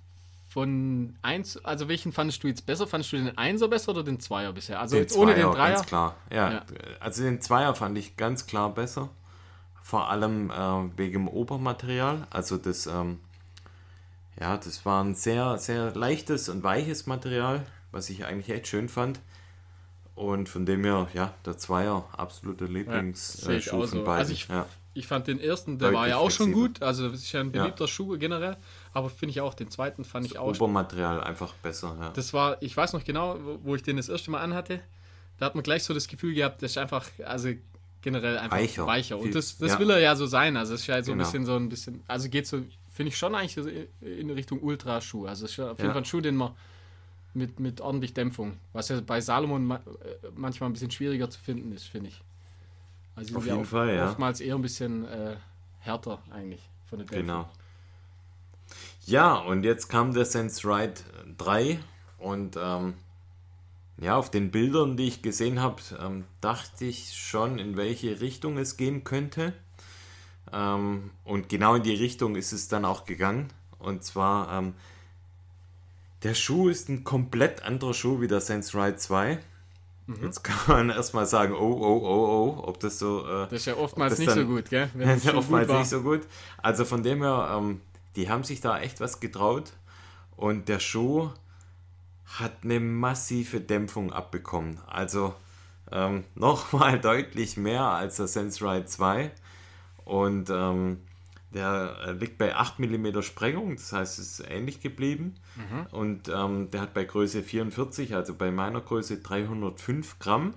von 1, also welchen fandest du jetzt besser? Fandest du den 1er besser oder den 2er bisher? Also den jetzt ohne den 3er? Ganz klar, ja. ja. Also den 2er fand ich ganz klar besser. Vor allem äh, wegen dem Obermaterial. Also das ähm, ja, das war ein sehr, sehr leichtes und weiches Material, was ich eigentlich echt schön fand. Und von dem her, ja, der Zweier, absoluter Lieblingsschuh ja, von so. beiden. Also ich, ja. ich fand den ersten, der Deutlich war ja auch flexibel. schon gut. Also das ist ja ein beliebter ja. Schuh generell. Aber finde ich auch, den zweiten fand das ich auch. Obermaterial einfach besser, ja. Das war, ich weiß noch genau, wo ich den das erste Mal anhatte. Da hat man gleich so das Gefühl gehabt, das ist einfach, also generell einfach weicher. weicher. Und das, das will er ja so sein. Also es ist ja so genau. ein bisschen so ein bisschen, also geht so finde ich schon eigentlich in Richtung Ultraschuh. Also es ist auf jeden ja. Fall ein Schuh, den man mit, mit ordentlich Dämpfung, was ja bei Salomon äh, manchmal ein bisschen schwieriger zu finden ist, finde ich. Also auf jeden auch, Fall, ja. Oftmals eher ein bisschen äh, härter eigentlich von der Dämpfung. Genau. Ja, und jetzt kam der Sense Ride 3 und ähm, ja, auf den Bildern, die ich gesehen habe, ähm, dachte ich schon, in welche Richtung es gehen könnte. Ähm, und genau in die Richtung ist es dann auch gegangen. Und zwar, ähm, Der Schuh ist ein komplett anderer Schuh wie der Sense Ride 2. Mhm. Jetzt kann man erstmal sagen, oh, oh, oh, oh, ob das so. Äh, das ist ja oftmals nicht dann, so gut, gell? Wenn das ist ja oftmals nicht so gut. Also von dem her, ähm, die haben sich da echt was getraut. Und der Schuh hat eine massive Dämpfung abbekommen. Also ähm, nochmal deutlich mehr als der Sense Ride 2. Und ähm, der äh, liegt bei 8 mm Sprengung, das heißt, es ist ähnlich geblieben. Mhm. Und ähm, der hat bei Größe 44, also bei meiner Größe 305 Gramm.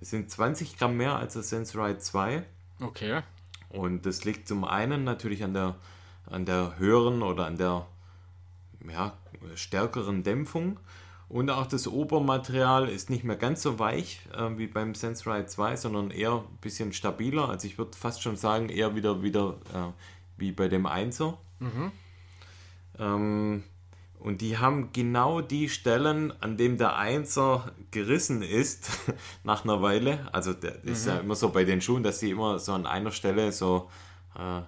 Das sind 20 Gramm mehr als der Sense Ride 2. Okay. Und das liegt zum einen natürlich an der, an der höheren oder an der ja, stärkeren Dämpfung. Und auch das Obermaterial ist nicht mehr ganz so weich äh, wie beim SenseRide 2, sondern eher ein bisschen stabiler. Also ich würde fast schon sagen, eher wieder, wieder äh, wie bei dem 1er. Mhm. Ähm, und die haben genau die Stellen, an dem der 1er gerissen ist, nach einer Weile. Also das mhm. ist ja immer so bei den Schuhen, dass die immer so an einer Stelle so äh,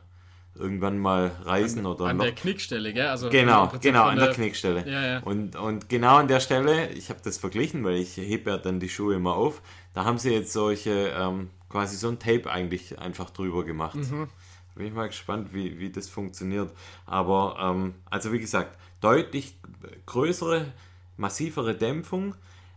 irgendwann mal reisen an, oder an noch. der Knickstelle, gell? Also genau, genau an der, der Knickstelle. Ja, ja. Und, und genau an der Stelle, ich habe das verglichen, weil ich hebe ja dann die Schuhe immer auf. Da haben sie jetzt solche ähm, quasi so ein Tape eigentlich einfach drüber gemacht. Mhm. Bin ich mal gespannt, wie, wie das funktioniert. Aber ähm, also wie gesagt, deutlich größere, massivere Dämpfung,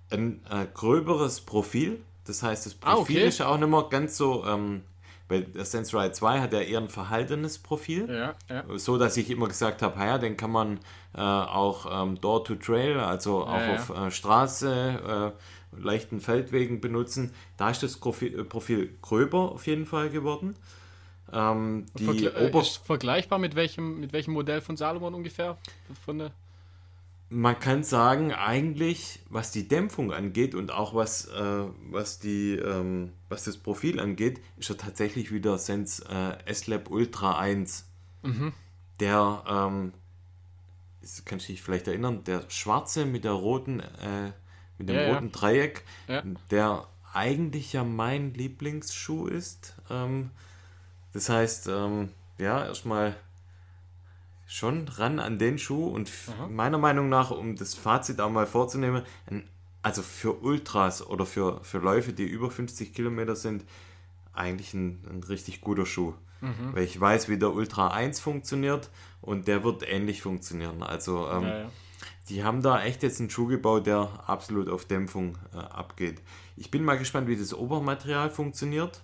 ein äh, gröberes Profil. Das heißt, das Profil ah, okay. ist auch nicht mehr ganz so ähm, weil der Sense Ride 2 hat ja eher ein verhaltenes Profil. Ja, ja. So dass ich immer gesagt habe, ja, den kann man äh, auch ähm, Door to Trail, also auch ja, auf äh, Straße, äh, leichten Feldwegen benutzen. Da ist das Profil, äh, Profil gröber auf jeden Fall geworden. Ähm, die Vergle äh, ist vergleichbar mit welchem, mit welchem Modell von Salomon ungefähr? Von der man kann sagen, eigentlich, was die Dämpfung angeht und auch was, äh, was, die, ähm, was das Profil angeht, ist er tatsächlich wieder Sense äh, S-Lab Ultra 1. Mhm. Der, ähm, kannst du dich vielleicht erinnern, der schwarze mit der roten, äh, mit dem ja, roten ja. Dreieck, ja. der eigentlich ja mein Lieblingsschuh ist. Ähm, das heißt, ähm, ja, erstmal schon ran an den Schuh und Aha. meiner Meinung nach, um das Fazit auch mal vorzunehmen, also für Ultras oder für, für Läufe, die über 50 Kilometer sind, eigentlich ein, ein richtig guter Schuh. Mhm. Weil ich weiß, wie der Ultra 1 funktioniert und der wird ähnlich funktionieren. Also ähm, ja, ja. die haben da echt jetzt einen Schuh gebaut, der absolut auf Dämpfung äh, abgeht. Ich bin mal gespannt, wie das Obermaterial funktioniert.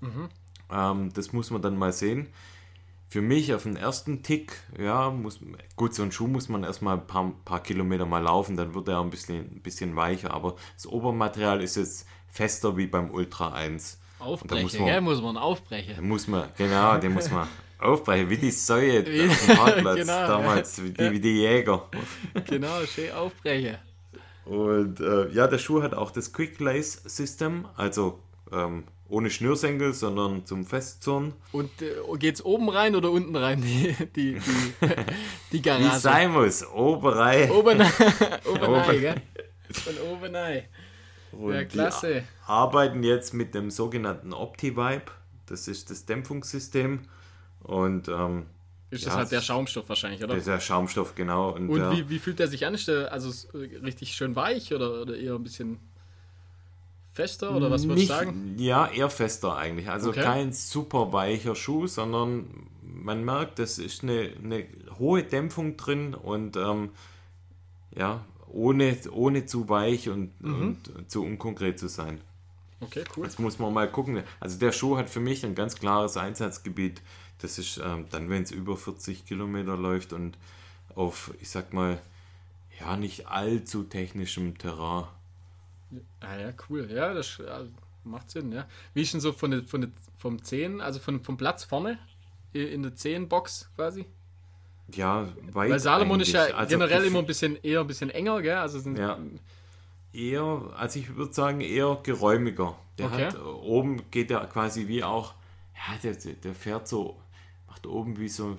Mhm. Ähm, das muss man dann mal sehen für mich auf den ersten Tick, ja, muss, gut, so ein Schuh muss man erstmal ein paar, paar Kilometer mal laufen, dann wird er ein bisschen, ein bisschen weicher, aber das Obermaterial ist jetzt fester wie beim Ultra 1. Aufbrechen, muss man, gell, muss man aufbrechen. Muss man, genau, den muss man aufbrechen, wie die Säue auf dem Parkplatz genau, damals, wie, die, wie die Jäger. Genau, schön aufbrechen. Und äh, ja, der Schuh hat auch das Quick Lace System, also ähm, ohne Schnürsenkel, sondern zum Festzurren. Und äh, es oben rein oder unten rein, die, die, die, die Garage? Wie sein muss, oben rein. Oben, oben rein, gell? Von oben rein. Und ja, klasse. Arbeiten jetzt mit dem sogenannten OptiVibe. Das ist das Dämpfungssystem. Und ähm, ist das ja, halt der Schaumstoff wahrscheinlich, oder? Das ist der Schaumstoff, genau. Und, Und wie, wie fühlt der sich an? Ist der also richtig schön weich oder, oder eher ein bisschen fester oder was würdest du sagen? Ja, eher fester eigentlich. Also okay. kein super weicher Schuh, sondern man merkt, es ist eine, eine hohe Dämpfung drin und ähm, ja, ohne, ohne zu weich und, mhm. und zu unkonkret zu sein. Okay, cool. Jetzt muss man mal gucken. Also der Schuh hat für mich ein ganz klares Einsatzgebiet. Das ist ähm, dann, wenn es über 40 Kilometer läuft und auf, ich sag mal, ja, nicht allzu technischem Terrain. Ah ja, cool. Ja, das macht Sinn, ja. Wie ist denn so von der, von der, vom 10, also von, vom Platz vorne in der 10-Box quasi? Ja, weit Weil Salomon ist ja also generell immer ein bisschen eher ein bisschen enger, gell? Also sind ja. Eher, also ich würde sagen, eher geräumiger. Der okay. hat oben geht der quasi wie auch, ja, der, der fährt so, macht oben wie so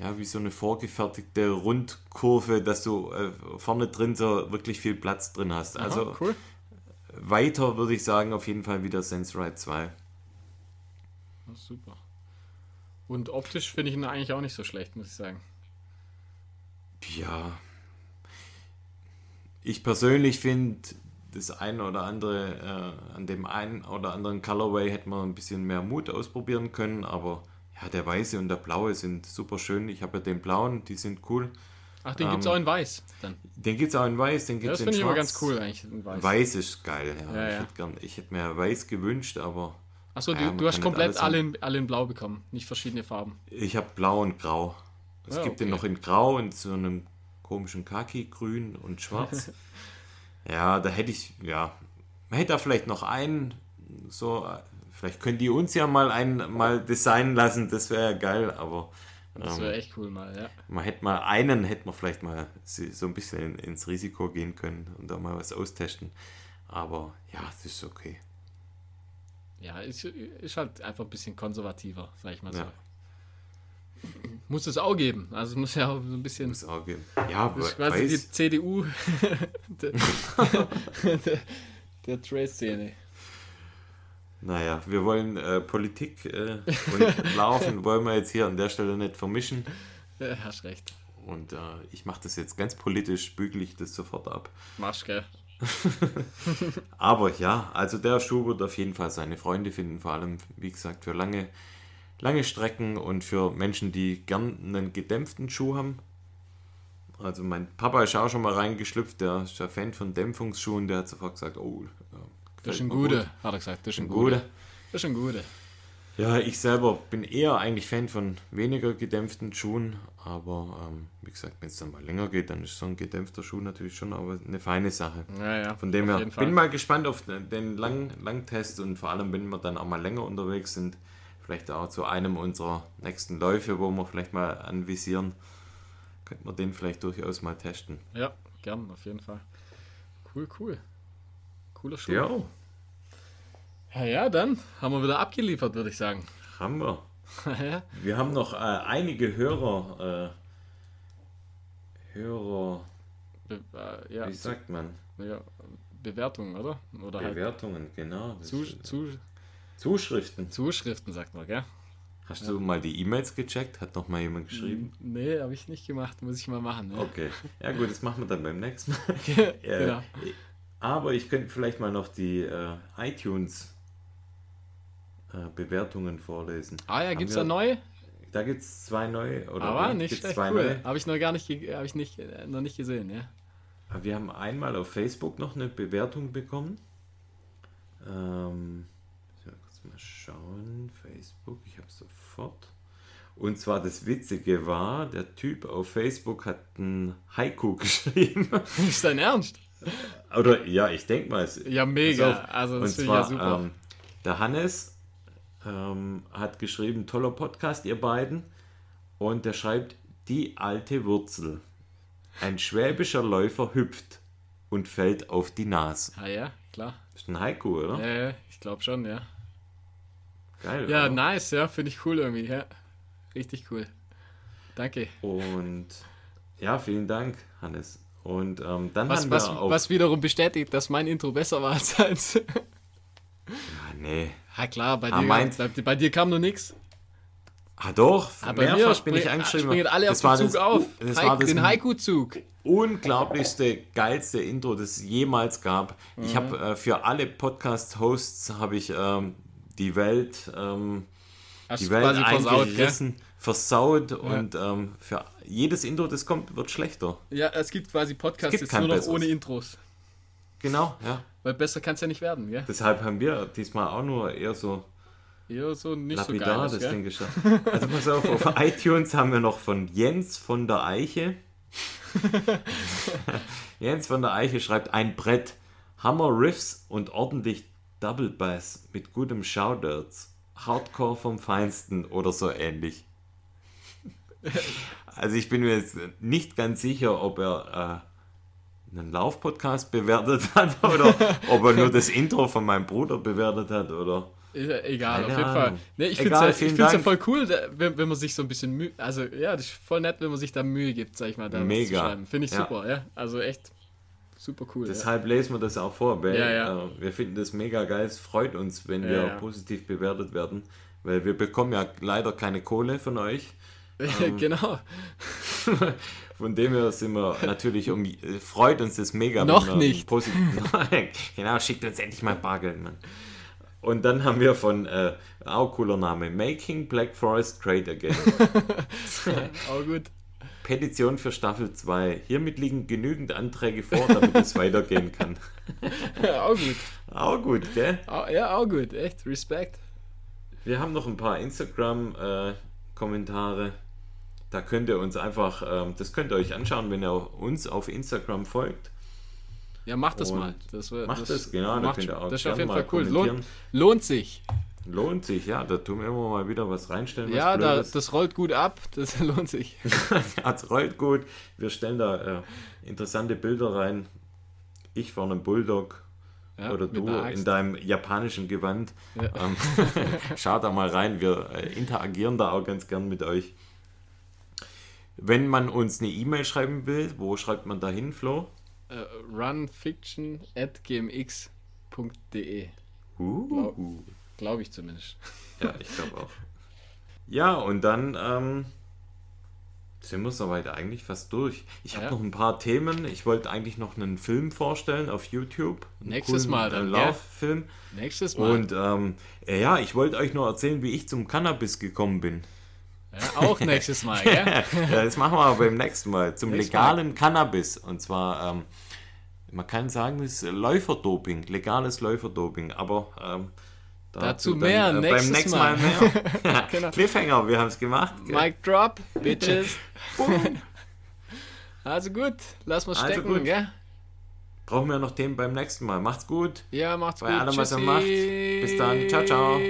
ja, wie so eine vorgefertigte Rundkurve, dass du äh, vorne drin so wirklich viel Platz drin hast. Aha, also cool. weiter würde ich sagen, auf jeden Fall wieder Sense Ride 2. Ja, super. Und optisch finde ich ihn eigentlich auch nicht so schlecht, muss ich sagen. Ja, ich persönlich finde, das eine oder andere, äh, an dem einen oder anderen Colorway hätte man ein bisschen mehr Mut ausprobieren können, aber ja, der weiße und der blaue sind super schön. Ich habe ja den blauen, die sind cool. Ach, den ähm, gibt es auch in weiß dann. Den gibt es auch in weiß, den gibt es ja, in schwarz. Das finde ich immer ganz cool eigentlich, in weiß. Weiß ist geil, ja. ja, ja. Ich, hätte gern, ich hätte mir weiß gewünscht, aber... Achso, du, du hast komplett alle in, alle in blau bekommen, nicht verschiedene Farben. Ich habe blau und grau. Es gibt okay. den noch in grau und so einem komischen Kaki, grün und schwarz. ja, da hätte ich, ja, man hätte da vielleicht noch einen, so, vielleicht könnt ihr uns ja mal einen mal designen lassen, das wäre ja geil, aber. Das wäre ähm, echt cool mal, ja. Man hätte mal einen, hätte man vielleicht mal so ein bisschen ins Risiko gehen können und da mal was austesten. Aber ja, das ist okay. Ja, ist, ist halt einfach ein bisschen konservativer, sag ich mal so. Ja. Muss es auch geben. Also es muss ja auch so ein bisschen. Muss auch geben. Ja, ist quasi weiß. die CDU der, der, der Trade-Szene. Naja, wir wollen äh, Politik äh, und Laufen wollen wir jetzt hier an der Stelle nicht vermischen. Ja, hast recht. Und äh, ich mache das jetzt ganz politisch, bügel ich das sofort ab. Machst, gell? Aber ja, also der Schuh wird auf jeden Fall seine Freunde finden, vor allem, wie gesagt, für lange lange Strecken und für Menschen, die gern einen gedämpften Schuh haben. Also mein Papa ist auch schon mal reingeschlüpft, der ist ja Fan von Dämpfungsschuhen, der hat sofort gesagt, oh, das ist ein guter, hat er gesagt, das ist ein guter. Das ist ein guter. Ja, ich selber bin eher eigentlich Fan von weniger gedämpften Schuhen, aber ähm, wie gesagt, wenn es dann mal länger geht, dann ist so ein gedämpfter Schuh natürlich schon aber eine feine Sache. Ja, ja, von dem her bin mal gespannt auf den Lang Langtest und vor allem, wenn wir dann auch mal länger unterwegs sind, vielleicht auch zu einem unserer nächsten Läufe, wo wir vielleicht mal anvisieren, könnte man den vielleicht durchaus mal testen. Ja, gern, auf jeden Fall. Cool, cool. Cooler Schuh. Ja. Ja, ja, dann haben wir wieder abgeliefert, würde ich sagen. Haben wir. Wir haben noch äh, einige Hörer. Äh, Hörer. Be äh, ja, wie sagt man? Ja, Bewertungen, oder? oder halt Bewertungen, halt genau. Zu, zu, Zuschriften. Zuschriften, sagt man, gell? Hast ja. du mal die E-Mails gecheckt? Hat noch mal jemand geschrieben? Nee, habe ich nicht gemacht. Muss ich mal machen. Ne? Okay. Ja gut, das machen wir dann beim nächsten Mal. genau. Aber ich könnte vielleicht mal noch die äh, iTunes äh, Bewertungen vorlesen. Ah ja, gibt es da neue? Da gibt es zwei neue. Oder Aber nicht schlecht, cool. Habe ich noch gar nicht, hab ich nicht, äh, noch nicht gesehen, ja. Wir haben einmal auf Facebook noch eine Bewertung bekommen. Ähm, mal schauen. Facebook, ich habe sofort. Und zwar das Witzige war, der Typ auf Facebook hat ein Haiku geschrieben. Ist dein Ernst? Oder ja, ich denke mal. Es, ja, mega. Also das und zwar, ja super. Ähm, der Hannes ähm, hat geschrieben, toller Podcast, ihr beiden. Und der schreibt, die alte Wurzel. Ein schwäbischer Läufer hüpft und fällt auf die Nase. Ah ja, klar. Ist ein Haiku, oder? Ja, ich glaube schon, ja. Geil. Ja, oder? nice, ja, finde ich cool irgendwie. Ja, richtig cool. Danke. Und ja, vielen Dank, Hannes. Und ähm, dann was, haben was, wir auch was wiederum bestätigt, dass mein Intro besser war als eins. ja, nee. Ja, klar, bei, ah, dir, meint, bei, bei, dir kam nur nichts. Ah, doch. Ah, bei mir bin ich angeschrieben. Springen alle das auf den Zug das, auf. Das Haik, war das den Haiku-Zug. Unglaublichste, geilste Intro, das es jemals gab. Mhm. Ich habe äh, für alle Podcast-Hosts habe ich ähm, die Welt, ähm, die Welt eingerissen, versaut, versaut ja. und ähm, für jedes Intro, das kommt, wird schlechter. Ja, es gibt quasi Podcasts gibt jetzt nur noch besseres. ohne Intros. Genau, ja. Weil besser kann es ja nicht werden, ja. Deshalb haben wir diesmal auch nur eher so eher so nicht lapidar so geiles, das Ding geschafft. Also pass auf, auf iTunes haben wir noch von Jens von der Eiche. Jens von der Eiche schreibt ein Brett, Hammer Riffs und ordentlich Double Bass mit gutem Shoutouts. Hardcore vom Feinsten oder so ähnlich. Also ich bin mir jetzt nicht ganz sicher, ob er äh, einen Laufpodcast bewertet hat oder ob er nur das Intro von meinem Bruder bewertet hat oder. Egal, Keine auf jeden Fall. Nee, ich finde es ja, ja voll cool, wenn, wenn man sich so ein bisschen Mühe. Also, ja, das ist voll nett, wenn man sich da Mühe gibt, sag ich mal, da Mega. zu schreiben. Finde ich ja. super, ja. Also echt super cool. Deshalb ja. lesen wir das auch vor, weil ja, ja. Äh, wir finden das mega geil. Es freut uns, wenn wir positiv bewertet werden, weil wir bekommen ja leider keine Kohle von euch. Ähm, genau. Von dem her sind wir natürlich um, freut uns das mega. Noch nicht. genau, schickt uns endlich mal Bargeld, Mann. Und dann haben wir von, äh, auch cooler Name, Making Black Forest Great Again. auch gut. Petition für Staffel 2. Hiermit liegen genügend Anträge vor, damit es weitergehen kann. Ja, auch gut. Auch gut, gell? Ja, auch gut. Echt, Respekt. Wir haben noch ein paar Instagram-Kommentare. Äh, da könnt ihr uns einfach, ähm, das könnt ihr euch anschauen, wenn ihr uns auf Instagram folgt. Ja, macht das Und mal. Das, macht das, das genau. Macht, da könnt ihr auch das ist auf jeden Fall cool. Lohnt, lohnt sich. Lohnt sich, ja. Da tun wir immer mal wieder was reinstellen. Was ja, da, das rollt gut ab. Das lohnt sich. das rollt gut. Wir stellen da äh, interessante Bilder rein. Ich vor einem Bulldog. Ja, oder du in deinem japanischen Gewand. Ja. Ähm, schaut da mal rein. Wir äh, interagieren da auch ganz gern mit euch. Wenn man uns eine E-Mail schreiben will, wo schreibt man da hin, Flo? Uh, runfiction at gmx.de. Uh. Glaube glaub ich zumindest. Ja, ich glaube auch. Ja, und dann ähm, sind wir soweit eigentlich fast durch. Ich habe ja. noch ein paar Themen. Ich wollte eigentlich noch einen Film vorstellen auf YouTube. Nächstes coolen, Mal dann. Einen Lauffilm. Nächstes Mal. Und ähm, ja, ich wollte euch nur erzählen, wie ich zum Cannabis gekommen bin. Ja, auch nächstes Mal, gell? ja, das machen wir aber beim nächsten Mal. Zum Nächstes legalen Mal. Cannabis. Und zwar, ähm, man kann sagen, es ist Läuferdoping, legales Läuferdoping. Aber ähm, dazu, dazu mehr dann, äh, beim nächsten Mal, Mal mehr. genau. Cliffhanger, wir haben es gemacht. Gell? Mic drop, Bitches. also gut, lass mal also stecken, also gell? Brauchen wir noch Themen beim nächsten Mal. Macht's gut. Ja, macht's Bei gut. allem, was ihr macht. Bis dann. Ciao, ciao.